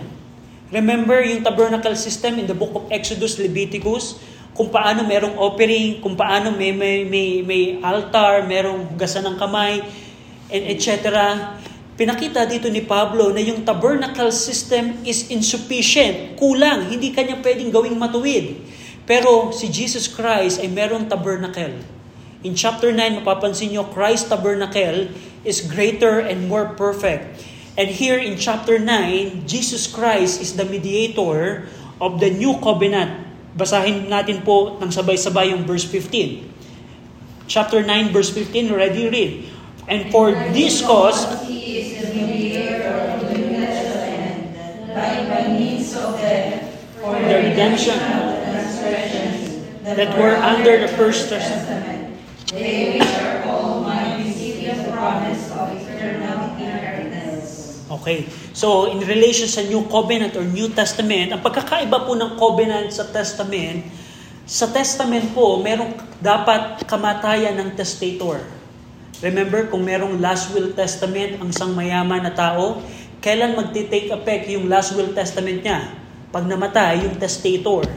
Remember yung tabernacle system in the book of Exodus, Leviticus, kung paano merong offering, kung paano may, may, may, may altar, merong hugasan ng kamay, and etc. Pinakita dito ni Pablo na yung tabernacle system is insufficient, kulang, hindi kanya pwedeng gawing matuwid. Pero si Jesus Christ ay merong tabernacle. In chapter 9, mapapansin nyo, Christ tabernacle is greater and more perfect. And here in chapter 9, Jesus Christ is the mediator of the new covenant. Basahin natin po ng sabay-sabay yung verse 15. Chapter 9, verse 15, ready, read. And for this cause, he is the mediator of the land, by means of death, for the redemption of transgressions that were under the first testament. They Okay. So, in relation sa New Covenant or New Testament, ang pagkakaiba po ng Covenant sa Testament, sa Testament po, merong dapat kamatayan ng testator. Remember, kung merong last will testament ang isang mayaman na tao, kailan magti-take effect yung last will testament niya? Pag namatay, yung testator.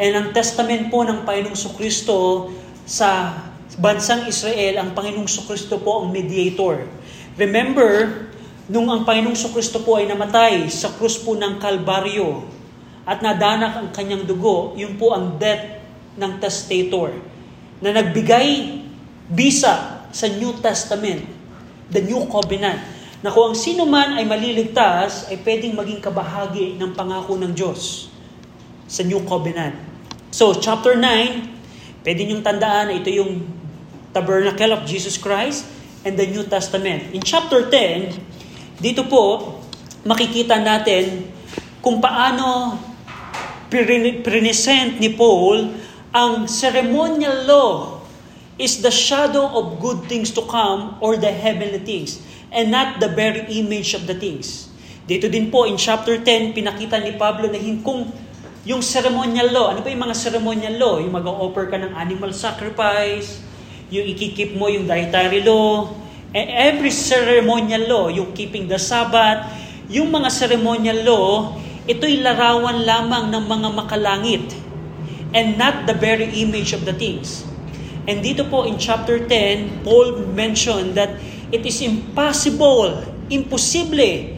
And ang testament po ng Panginoong Kristo sa bansang Israel, ang Panginoong Kristo po ang mediator. Remember, nung ang Panginoong Kristo po ay namatay sa krus po ng Kalbaryo at nadanak ang kanyang dugo, yun po ang death ng testator na nagbigay bisa sa New Testament, the New Covenant, na kung ang sino man ay maliligtas, ay pwedeng maging kabahagi ng pangako ng Diyos sa New Covenant. So, chapter 9, pwede niyong tandaan na ito yung tabernacle of Jesus Christ and the New Testament. In chapter 10, dito po, makikita natin kung paano present ni Paul ang ceremonial law is the shadow of good things to come or the heavenly things and not the very image of the things. Dito din po in chapter 10, pinakita ni Pablo na kung yung ceremonial law, ano pa yung mga ceremonial law? Yung mag-offer ka ng animal sacrifice, yung ikikip mo yung dietary law, every ceremonial law, yung keeping the Sabbath, yung mga ceremonial law, ito'y larawan lamang ng mga makalangit and not the very image of the things. And dito po in chapter 10, Paul mentioned that it is impossible, imposible,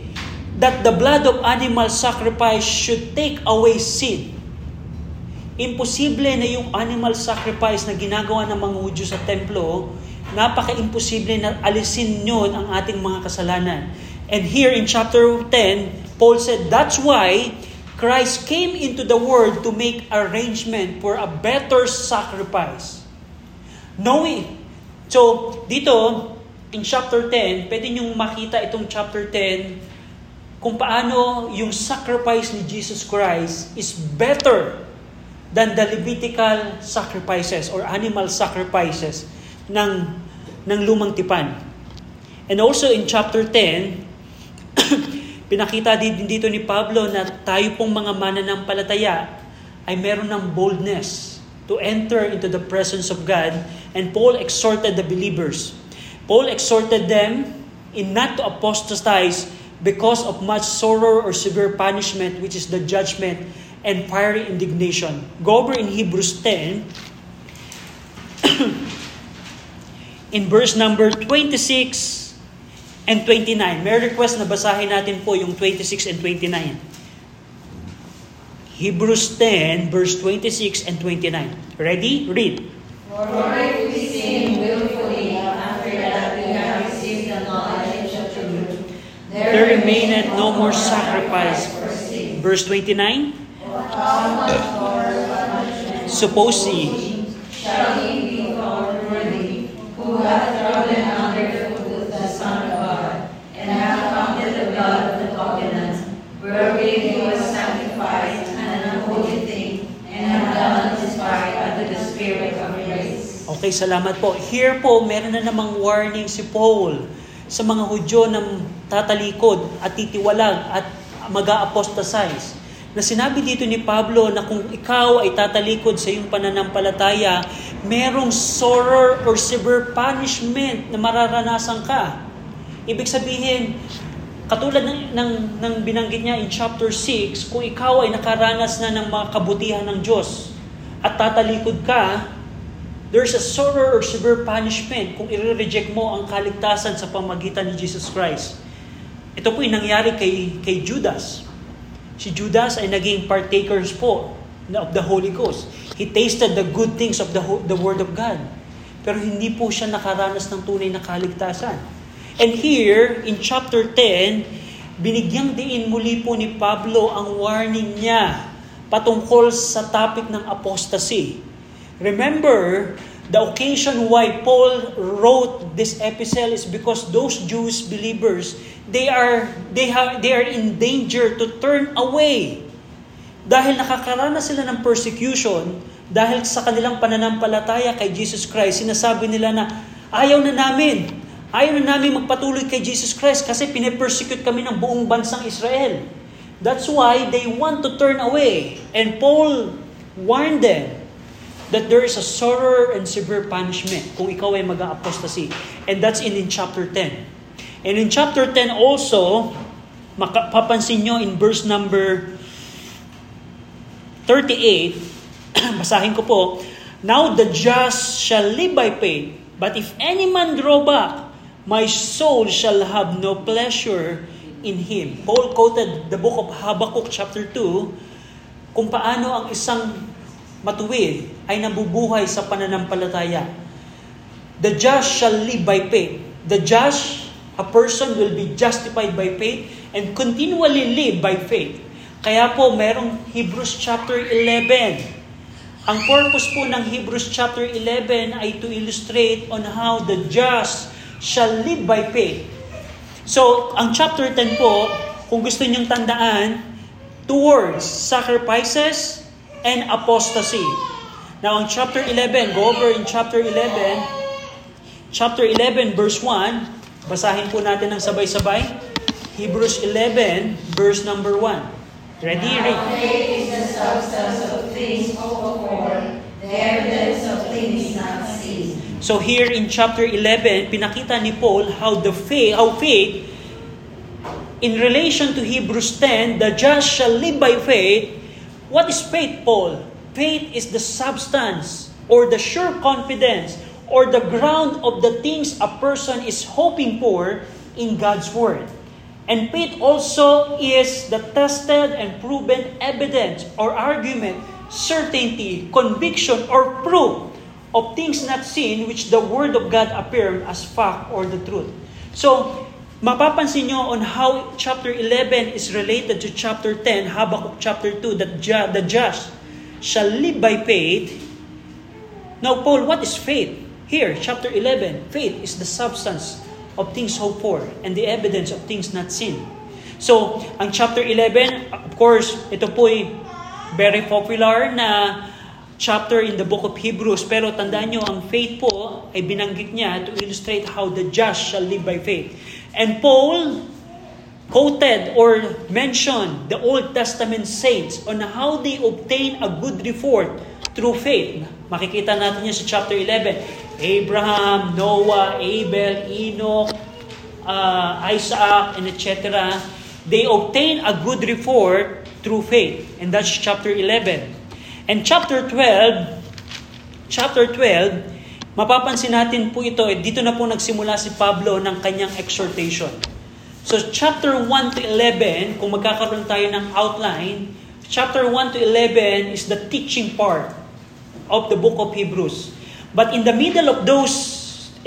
that the blood of animal sacrifice should take away sin. Imposible na yung animal sacrifice na ginagawa ng mga Hudyo sa templo, napaka-imposible na alisin yon ang ating mga kasalanan. And here in chapter 10, Paul said, that's why Christ came into the world to make arrangement for a better sacrifice Knowing. So, dito, in chapter 10, pwede niyong makita itong chapter 10 kung paano yung sacrifice ni Jesus Christ is better than the Levitical sacrifices or animal sacrifices ng, ng lumang tipan. And also in chapter 10, pinakita din dito ni Pablo na tayo pong mga mananampalataya ay meron ng boldness to enter into the presence of God. And Paul exhorted the believers. Paul exhorted them in not to apostatize because of much sorrow or severe punishment, which is the judgment and fiery indignation. Go over in Hebrews 10, in verse number 26 and 29. May request na basahin natin po yung 26 and 29. Hebrews 10, verse 26 and 29. Ready? Read. For if we sin willfully after that we have received the knowledge of truth, there, there remaineth no more sacrifice. Verse 29. Suppose ye. Shall he who hath trodden under foot the of and hath counted the blood of the covenant, wherewith he was sanctified Okay, salamat po. Here po, meron na namang warning si Paul sa mga Hudyo na tatalikod at titiwalag at mag-apostasize. Na sinabi dito ni Pablo na kung ikaw ay tatalikod sa iyong pananampalataya, merong sorrow or severe punishment na mararanasan ka. Ibig sabihin, katulad ng, ng, ng binanggit niya in chapter 6, kung ikaw ay nakaranas na ng mga kabutihan ng Diyos at tatalikod ka, there's a sorrow or severe punishment kung i-reject mo ang kaligtasan sa pamagitan ni Jesus Christ. Ito po yung nangyari kay, kay Judas. Si Judas ay naging partakers po of the Holy Ghost. He tasted the good things of the, the Word of God. Pero hindi po siya nakaranas ng tunay na kaligtasan. And here, in chapter 10, binigyang diin muli po ni Pablo ang warning niya patungkol sa topic ng apostasy. Remember, the occasion why Paul wrote this epistle is because those Jewish believers, they are they have they are in danger to turn away dahil nakakaranas sila ng persecution, dahil sa kanilang pananampalataya kay Jesus Christ, sinasabi nila na ayaw na namin, ayaw na namin magpatuloy kay Jesus Christ kasi pinipersecute kami ng buong bansang Israel. That's why they want to turn away. And Paul warned them that there is a sorrow and severe punishment kung ikaw ay mag-apostasy. And that's in, in chapter 10. And in chapter 10 also, makapapansin nyo in verse number 38, basahin ko po, Now the just shall live by faith, but if any man draw back, my soul shall have no pleasure in him. Paul quoted the book of Habakkuk chapter 2 kung paano ang isang matuwid ay nabubuhay sa pananampalataya. The just shall live by faith. The just, a person will be justified by faith and continually live by faith. Kaya po, merong Hebrews chapter 11. Ang purpose po ng Hebrews chapter 11 ay to illustrate on how the just shall live by faith. So, ang chapter 10 po, kung gusto niyong tandaan, two words, sacrifices and apostasy. Now, ang chapter 11, go over in chapter 11, chapter 11 verse 1, basahin po natin ng sabay-sabay. Hebrews 11 verse number 1. Ready? Read. Faith is the substance of things hoped for, the evidence of things not seen. So here in chapter 11, pinakita ni Paul how the faith, how faith in relation to Hebrews 10, the just shall live by faith. What is faith, Paul? Faith is the substance or the sure confidence or the ground of the things a person is hoping for in God's word. And faith also is the tested and proven evidence or argument, certainty, conviction, or proof of things not seen which the Word of God appeared as fact or the truth. So, mapapansin nyo on how chapter 11 is related to chapter 10, Habakkuk chapter 2, that ju- the just shall live by faith. Now, Paul, what is faith? Here, chapter 11, faith is the substance of things hoped for and the evidence of things not seen. So, ang chapter 11, of course, ito po ay very popular na chapter in the book of Hebrews. Pero tandaan nyo, ang faith po ay binanggit niya to illustrate how the just shall live by faith. And Paul quoted or mentioned the Old Testament saints on how they obtain a good report through faith. Makikita natin yan sa chapter 11. Abraham, Noah, Abel, Enoch, uh, Isaac, and etc. They obtain a good report through faith. And that's chapter 11. And chapter 12, chapter 12, mapapansin natin po ito, eh, dito na po nagsimula si Pablo ng kanyang exhortation. So chapter 1 to 11, kung magkakaroon tayo ng outline, chapter 1 to 11 is the teaching part of the book of Hebrews. But in the middle of those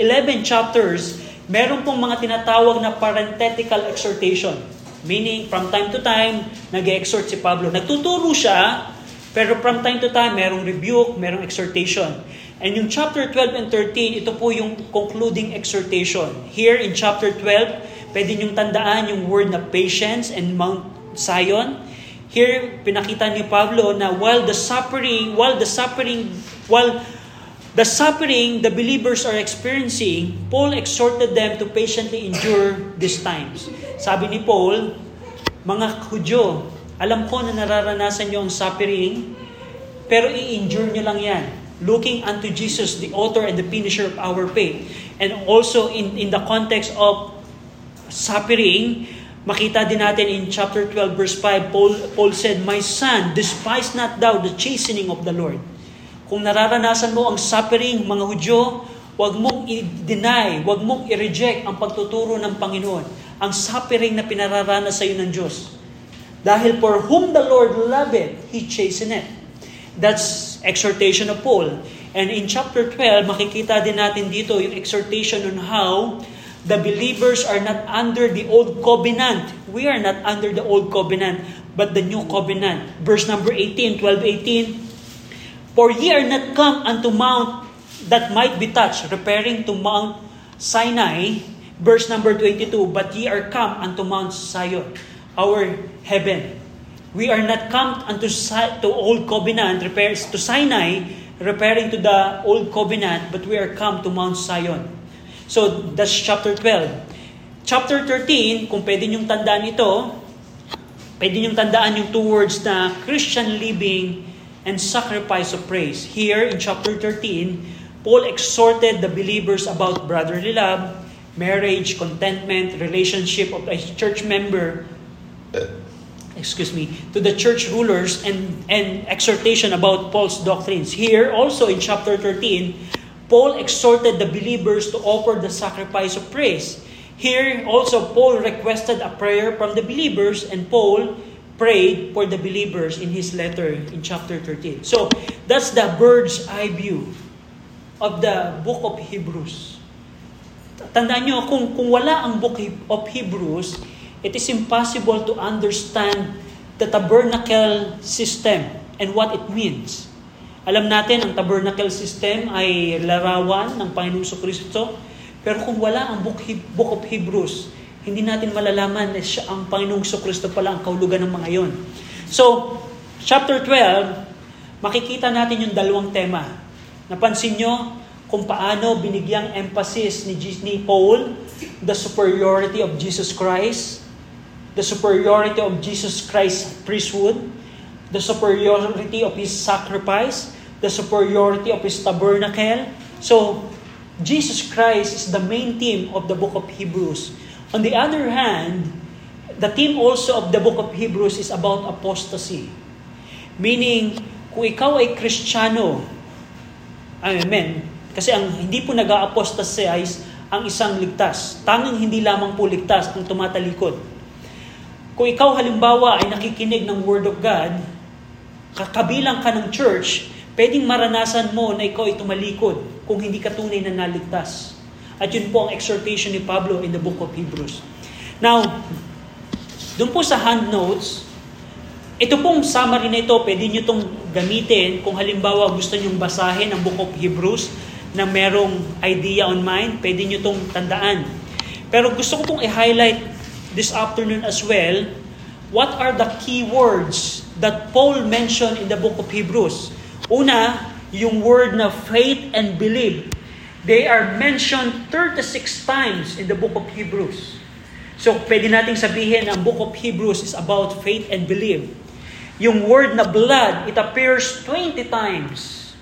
11 chapters, meron pong mga tinatawag na parenthetical exhortation. Meaning, from time to time, nag-exhort si Pablo. Nagtuturo siya, pero from time to time, merong rebuke, merong exhortation. And yung chapter 12 and 13, ito po yung concluding exhortation. Here in chapter 12, pwede niyong tandaan yung word na patience and Mount Zion. Here, pinakita ni Pablo na while the suffering, while the suffering, while the suffering the believers are experiencing, Paul exhorted them to patiently endure these times. Sabi ni Paul, mga Hudyo, alam ko na nararanasan nyo ang suffering, pero i-endure nyo lang yan. Looking unto Jesus, the author and the finisher of our faith. And also in, in the context of suffering, makita din natin in chapter 12 verse 5, Paul, Paul said, My son, despise not thou the chastening of the Lord. Kung nararanasan mo ang suffering, mga Hudyo, huwag mong i-deny, huwag mong i-reject ang pagtuturo ng Panginoon. Ang suffering na pinararanas sa iyo ng Diyos. Dahil for whom the Lord loveth, He chasteneth. That's exhortation of Paul. And in chapter 12, makikita din natin dito yung exhortation on how the believers are not under the old covenant. We are not under the old covenant, but the new covenant. Verse number 18, 12, 18, For ye are not come unto mount that might be touched, referring to Mount Sinai, verse number 22, but ye are come unto Mount Zion, our heaven. We are not come unto to old covenant, repairs to Sinai, referring to the old covenant, but we are come to Mount Zion. So that's chapter 12. Chapter 13, kung pwede niyong tandaan ito, pwede niyong tandaan yung two words na Christian living and sacrifice of praise. Here in chapter 13, Paul exhorted the believers about brotherly love, marriage, contentment, relationship of a church member, excuse me, to the church rulers and, and exhortation about Paul's doctrines. Here also in chapter 13, Paul exhorted the believers to offer the sacrifice of praise. Here also Paul requested a prayer from the believers and Paul prayed for the believers in his letter in chapter 13. So that's the bird's eye view of the book of Hebrews. Tandaan nyo, kung, kung wala ang book of Hebrews, it is impossible to understand the tabernacle system and what it means. Alam natin, ang tabernacle system ay larawan ng Panginoong Kristo. Pero kung wala ang book, book of Hebrews, hindi natin malalaman na siya ang Panginoong Kristo pala ang kahulugan ng mga yon. So, chapter 12, makikita natin yung dalawang tema. Napansin nyo kung paano binigyang emphasis ni, ni Paul the superiority of Jesus Christ, the superiority of Jesus Christ's priesthood, the superiority of His sacrifice, the superiority of His tabernacle. So, Jesus Christ is the main theme of the book of Hebrews. On the other hand, the theme also of the book of Hebrews is about apostasy. Meaning, kung ikaw ay Kristiyano, amen, kasi ang hindi po nag-apostatize ang isang ligtas. Tanging hindi lamang po ligtas ang tumatalikod. Kung ikaw halimbawa ay nakikinig ng Word of God, kabilang ka ng church, pwedeng maranasan mo na ikaw ay tumalikod kung hindi ka tunay na naligtas. At yun po ang exhortation ni Pablo in the book of Hebrews. Now, doon po sa hand notes, ito pong summary na ito, pwede nyo itong gamitin kung halimbawa gusto nyong basahin ang book of Hebrews na merong idea on mind, pwede nyo itong tandaan. Pero gusto ko pong i-highlight this afternoon as well, what are the key words that Paul mentioned in the book of Hebrews? Una, yung word na faith and believe. They are mentioned 36 times in the book of Hebrews. So, pwede nating sabihin ang book of Hebrews is about faith and believe. Yung word na blood, it appears 20 times.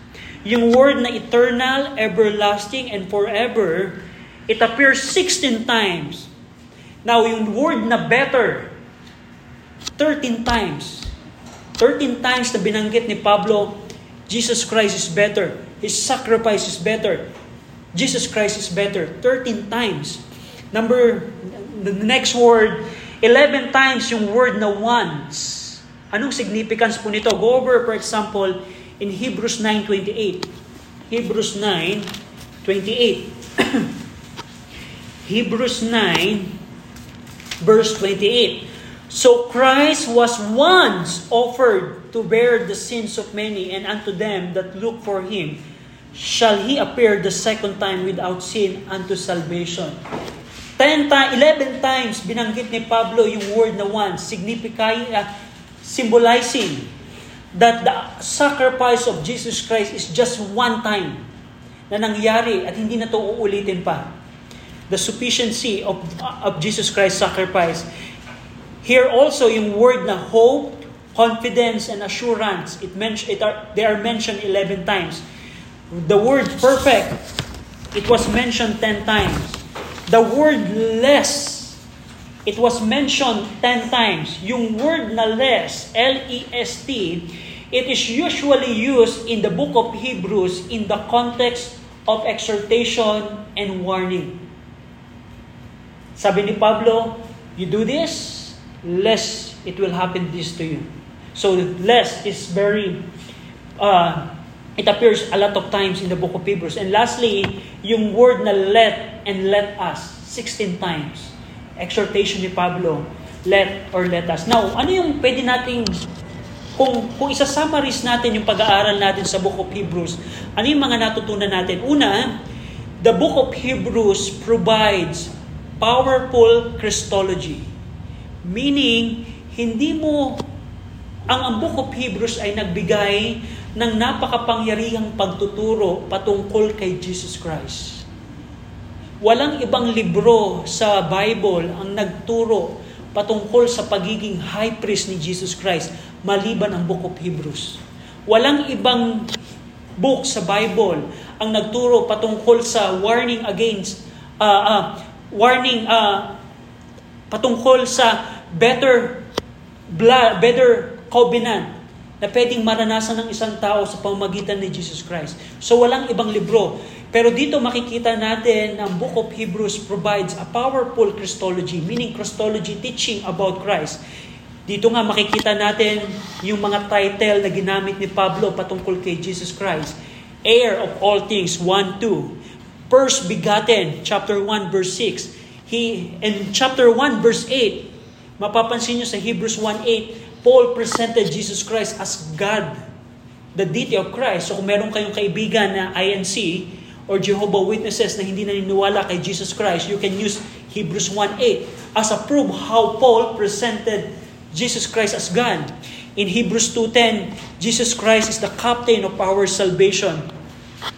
Yung word na eternal, everlasting, and forever, it appears 16 times. Now, yung word na better, 13 times. 13 times na binanggit ni Pablo, Jesus Christ is better. His sacrifice is better. Jesus Christ is better. 13 times. Number, the next word, 11 times yung word na once. Anong significance po nito? Go over, for example, in Hebrews 9.28. Hebrews 9.28. Hebrews 9, verse 28. So Christ was once offered to bear the sins of many, and unto them that look for Him shall He appear the second time without sin unto salvation. Ten times, eleven times binanggit ni Pablo yung word na once, signifying, uh, symbolizing that the sacrifice of Jesus Christ is just one time na nangyari at hindi na to uulitin pa. The sufficiency of, of Jesus Christ's sacrifice. Here also yung word na hope, confidence, and assurance, it men- it are, they are mentioned 11 times. The word perfect, it was mentioned 10 times. The word less, it was mentioned 10 times. Yung word na less, L-E-S-T, it is usually used in the book of Hebrews in the context of exhortation and warning. Sabi ni Pablo, you do this, less it will happen this to you. So less is very, uh, it appears a lot of times in the book of Hebrews. And lastly, yung word na let and let us, 16 times. Exhortation ni Pablo, let or let us. Now, ano yung pwede nating, kung, kung isa-summarize natin yung pag-aaral natin sa book of Hebrews, ano yung mga natutunan natin? Una, the book of Hebrews provides powerful Christology. Meaning, hindi mo ang, ang Book of Hebrews ay nagbigay ng napakapangyarihang pagtuturo patungkol kay Jesus Christ. Walang ibang libro sa Bible ang nagturo patungkol sa pagiging high priest ni Jesus Christ maliban ang Book of Hebrews. Walang ibang book sa Bible ang nagturo patungkol sa warning against uh, uh, warning uh, patungkol sa better blood, better covenant na pwedeng maranasan ng isang tao sa pamamagitan ni Jesus Christ. So walang ibang libro. Pero dito makikita natin ang Book of Hebrews provides a powerful Christology, meaning Christology teaching about Christ. Dito nga makikita natin yung mga title na ginamit ni Pablo patungkol kay Jesus Christ. Heir of all things, 1, 2. First begotten, chapter 1, verse 6. He, in chapter 1, verse 8, mapapansin nyo sa Hebrews 1.8, Paul presented Jesus Christ as God, the deity of Christ. So kung meron kayong kaibigan na INC or Jehovah Witnesses na hindi naniniwala kay Jesus Christ, you can use Hebrews 1.8 as a proof how Paul presented Jesus Christ as God. In Hebrews 2.10, Jesus Christ is the captain of our salvation.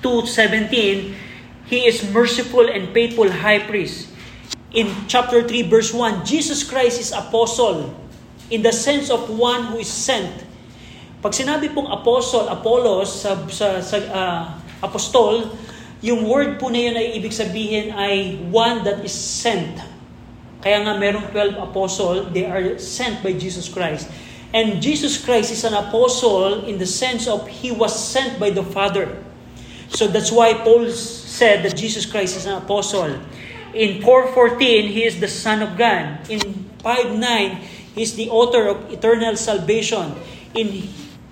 2.17, He is merciful and faithful high priest. In chapter 3 verse 1, Jesus Christ is apostle in the sense of one who is sent. Pag sinabi pong apostle, Apollos, sa, sa, sa uh, apostol, yung word po na yun ay ibig sabihin ay one that is sent. Kaya nga merong 12 apostle, they are sent by Jesus Christ. And Jesus Christ is an apostle in the sense of he was sent by the Father. So that's why Paul said that Jesus Christ is an apostle. In 4.14, he is the Son of God. In 5.9, He is the author of eternal salvation. In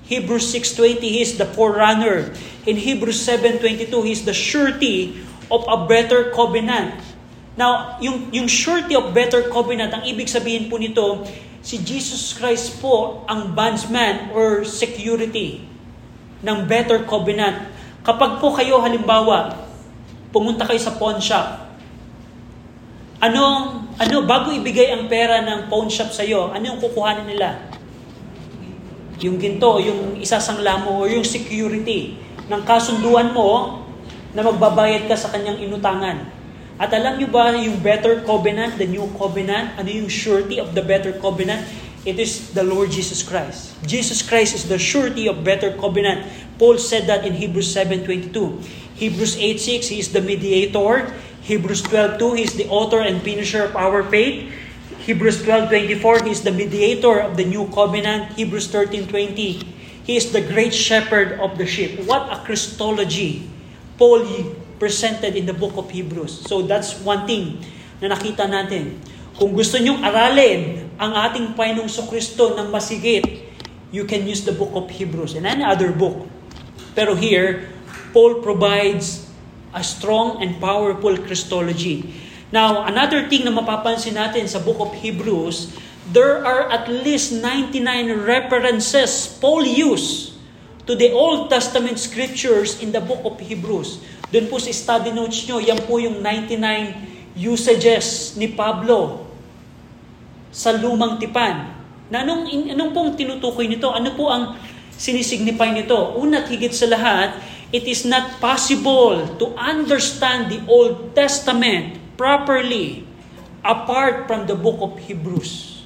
Hebrews 6.20, He is the forerunner. In Hebrews 7.22, He is the surety of a better covenant. Now, yung, yung surety of better covenant, ang ibig sabihin po nito, si Jesus Christ po ang bondsman or security ng better covenant. Kapag po kayo halimbawa, pumunta kayo sa pawn shop, ano, ano, bago ibigay ang pera ng pawn shop sa iyo, ano yung kukuhanin nila? Yung ginto, yung isasangla mo, o yung security ng kasunduan mo na magbabayad ka sa kanyang inutangan. At alam nyo ba yung better covenant, the new covenant, ano yung surety of the better covenant? It is the Lord Jesus Christ. Jesus Christ is the surety of better covenant. Paul said that in Hebrews 7.22. Hebrews 8.6, He is the mediator. Hebrews 12.2, He is the author and finisher of our faith. Hebrews 12.24, He is the mediator of the new covenant. Hebrews 13.20, He is the great shepherd of the sheep. What a Christology Paul presented in the book of Hebrews. So that's one thing na nakita natin. Kung gusto nyong aralin ang ating Panginoong Kristo ng masigit, you can use the book of Hebrews and any other book. Pero here, Paul provides a strong and powerful Christology. Now, another thing na mapapansin natin sa book of Hebrews, there are at least 99 references Paul used to the Old Testament scriptures in the book of Hebrews. Doon po sa study notes nyo, yan po yung 99 usages ni Pablo sa lumang tipan. Na anong, anong pong tinutukoy nito? Ano po ang sinisignify nito? Una't higit sa lahat, it is not possible to understand the Old Testament properly apart from the book of Hebrews.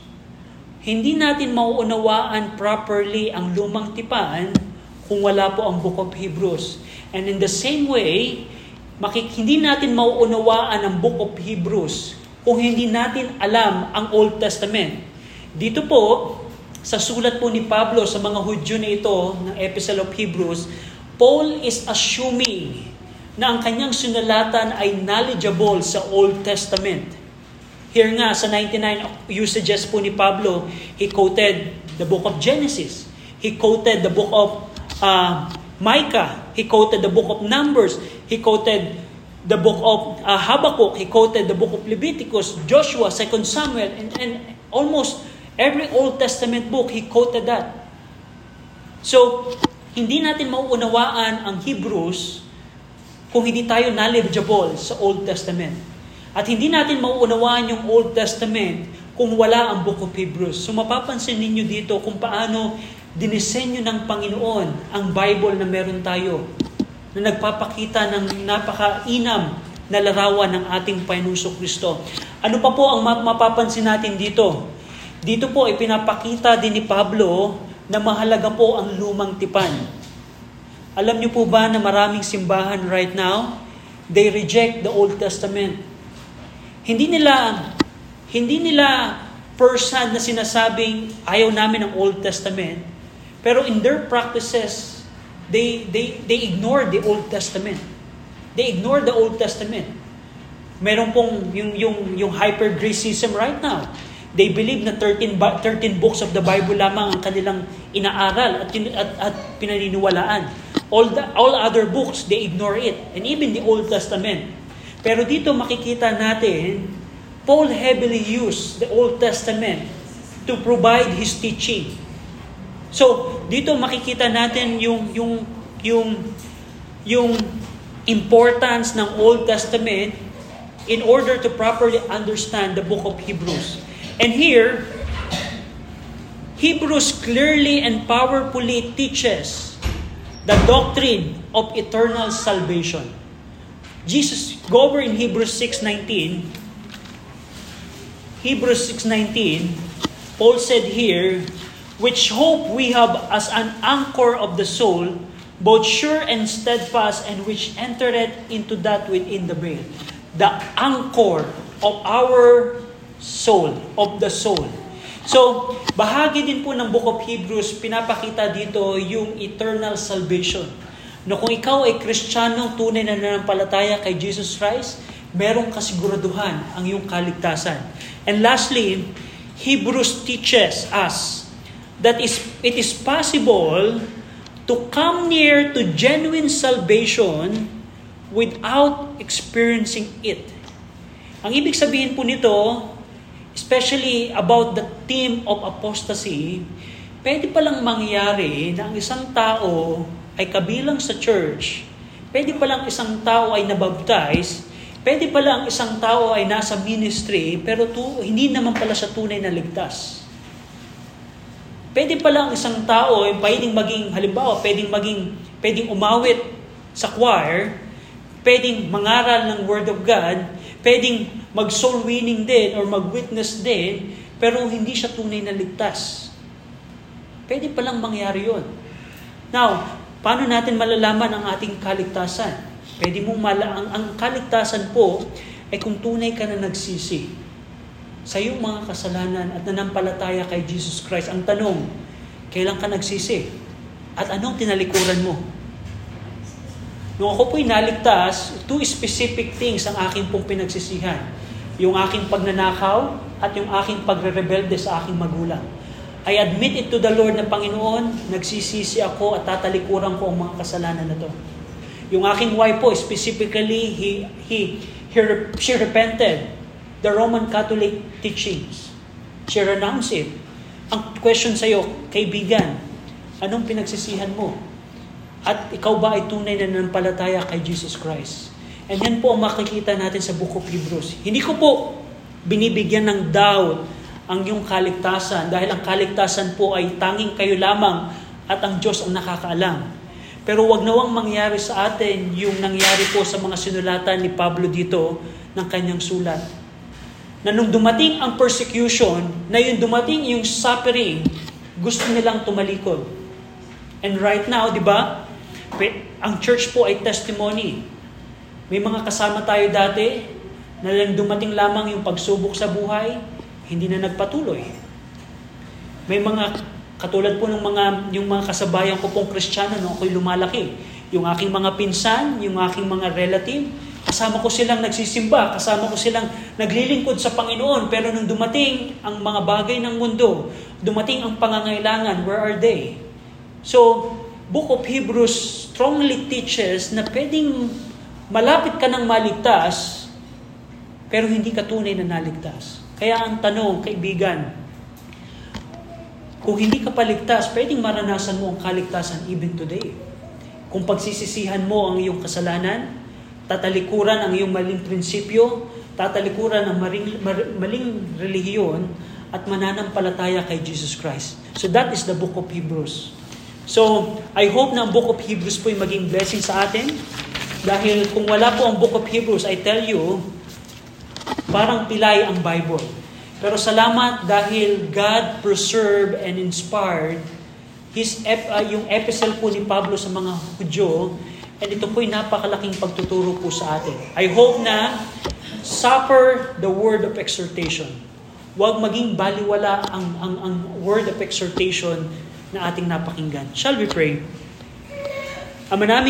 Hindi natin mauunawaan properly ang lumang tipan kung wala po ang book of Hebrews. And in the same way, makik hindi natin mauunawaan ang book of Hebrews kung hindi natin alam ang Old Testament. Dito po, sa sulat po ni Pablo sa mga Hudyo na ito ng Epistle of Hebrews, Paul is assuming na ang kanyang sinulatan ay knowledgeable sa Old Testament. Here nga, sa 99 usages po ni Pablo, he quoted the book of Genesis. He quoted the book of uh, Micah. He quoted the book of Numbers. He quoted the book of uh, Habakkuk. He quoted the book of Leviticus, Joshua, 2 Samuel, and, and almost every Old Testament book, he quoted that. So, hindi natin mauunawaan ang Hebrews kung hindi tayo knowledgeable sa Old Testament. At hindi natin mauunawaan yung Old Testament kung wala ang Book of Hebrews. So mapapansin ninyo dito kung paano dinisenyo ng Panginoon ang Bible na meron tayo na nagpapakita ng napakainam na larawan ng ating Panginoong Kristo. Ano pa po ang mapapansin natin dito? Dito po ay pinapakita din ni Pablo na mahalaga po ang lumang tipan. Alam niyo po ba na maraming simbahan right now, they reject the Old Testament. Hindi nila hindi nila person na sinasabing ayaw namin ng Old Testament, pero in their practices, they they they ignore the Old Testament. They ignore the Old Testament. Meron pong yung yung yung hyper right now. They believe na 13 13 books of the Bible lamang ang kanilang inaaral at at, at pinaniniwalaan. All the all other books they ignore it and even the Old Testament. Pero dito makikita natin Paul heavily used the Old Testament to provide his teaching. So, dito makikita natin yung yung yung yung importance ng Old Testament in order to properly understand the book of Hebrews. And here, Hebrews clearly and powerfully teaches the doctrine of eternal salvation. Jesus, go over in Hebrews 6.19, Hebrews 6.19, Paul said here, which hope we have as an anchor of the soul, both sure and steadfast, and which entered into that within the veil. The anchor of our soul, of the soul. So, bahagi din po ng Book of Hebrews, pinapakita dito yung eternal salvation. No, kung ikaw ay Kristiyano, tunay na nanampalataya kay Jesus Christ, merong kasiguraduhan ang iyong kaligtasan. And lastly, Hebrews teaches us that is, it is possible to come near to genuine salvation without experiencing it. Ang ibig sabihin po nito, especially about the theme of apostasy, pwede palang mangyari na ang isang tao ay kabilang sa church, pwede palang isang tao ay nabaptize, pwede pala ang isang tao ay nasa ministry, pero tu, hindi naman pala siya tunay na ligtas. Pwede pala ang isang tao ay pwedeng maging, halimbawa, pwedeng maging, pwedeng umawit sa choir, pwedeng mangaral ng Word of God, pwedeng mag-soul winning din or mag-witness din, pero hindi siya tunay na ligtas. Pwede palang mangyari yon. Now, Paano natin malalaman ang ating kaligtasan? Pwede mong mala ang, ang kaligtasan po ay kung tunay ka na nagsisi sa iyong mga kasalanan at nanampalataya kay Jesus Christ. Ang tanong, kailan ka nagsisi? At anong tinalikuran mo? Nung ako po'y naligtas, two specific things ang aking pong pinagsisihan. Yung aking pagnanakaw at yung aking pagre-rebelde sa aking magulang. I admit it to the Lord na Panginoon, nagsisisi ako at tatalikuran ko ang mga kasalanan na to. Yung aking wife po, specifically, he, he, he, she repented the Roman Catholic teachings. She renounced it. Ang question sa'yo, kaibigan, anong pinagsisihan mo? At ikaw ba ay tunay na nanampalataya kay Jesus Christ? And yan po ang makikita natin sa Book of Hebrews. Hindi ko po binibigyan ng doubt ang iyong kaligtasan dahil ang kaligtasan po ay tanging kayo lamang at ang Diyos ang nakakaalam. Pero wag nawang mangyari sa atin yung nangyari po sa mga sinulatan ni Pablo dito ng kanyang sulat. Na nung dumating ang persecution, na yung dumating yung suffering, gusto nilang tumalikod. And right now, di ba, ang church po ay testimony. May mga kasama tayo dati na lang dumating lamang yung pagsubok sa buhay, hindi na nagpatuloy. May mga katulad po ng mga yung mga kasabayan ko pong Kristiyano no ako'y lumalaki. Yung aking mga pinsan, yung aking mga relative, kasama ko silang nagsisimba, kasama ko silang naglilingkod sa Panginoon, pero nung dumating ang mga bagay ng mundo, dumating ang pangangailangan, where are they? So, Book of Hebrews strongly teaches na pwedeng malapit ka ng maligtas, pero hindi ka tunay na naligtas. Kaya ang tanong, kaibigan, kung hindi ka paligtas, pwedeng maranasan mo ang kaligtasan even today. Kung pagsisisihan mo ang iyong kasalanan, tatalikuran ang iyong maling prinsipyo, tatalikuran ang maling, maling relihiyon, at mananampalataya kay Jesus Christ. So that is the book of Hebrews. So, I hope na ang book of Hebrews po ay maging blessing sa atin. Dahil kung wala po ang book of Hebrews, I tell you, parang pilay ang Bible. Pero salamat dahil God preserved and inspired his uh, yung epistle po ni Pablo sa mga Hudyo and ito po'y napakalaking pagtuturo po sa atin. I hope na suffer the word of exhortation. Huwag maging baliwala ang, ang, ang word of exhortation na ating napakinggan. Shall we pray? Ama namin,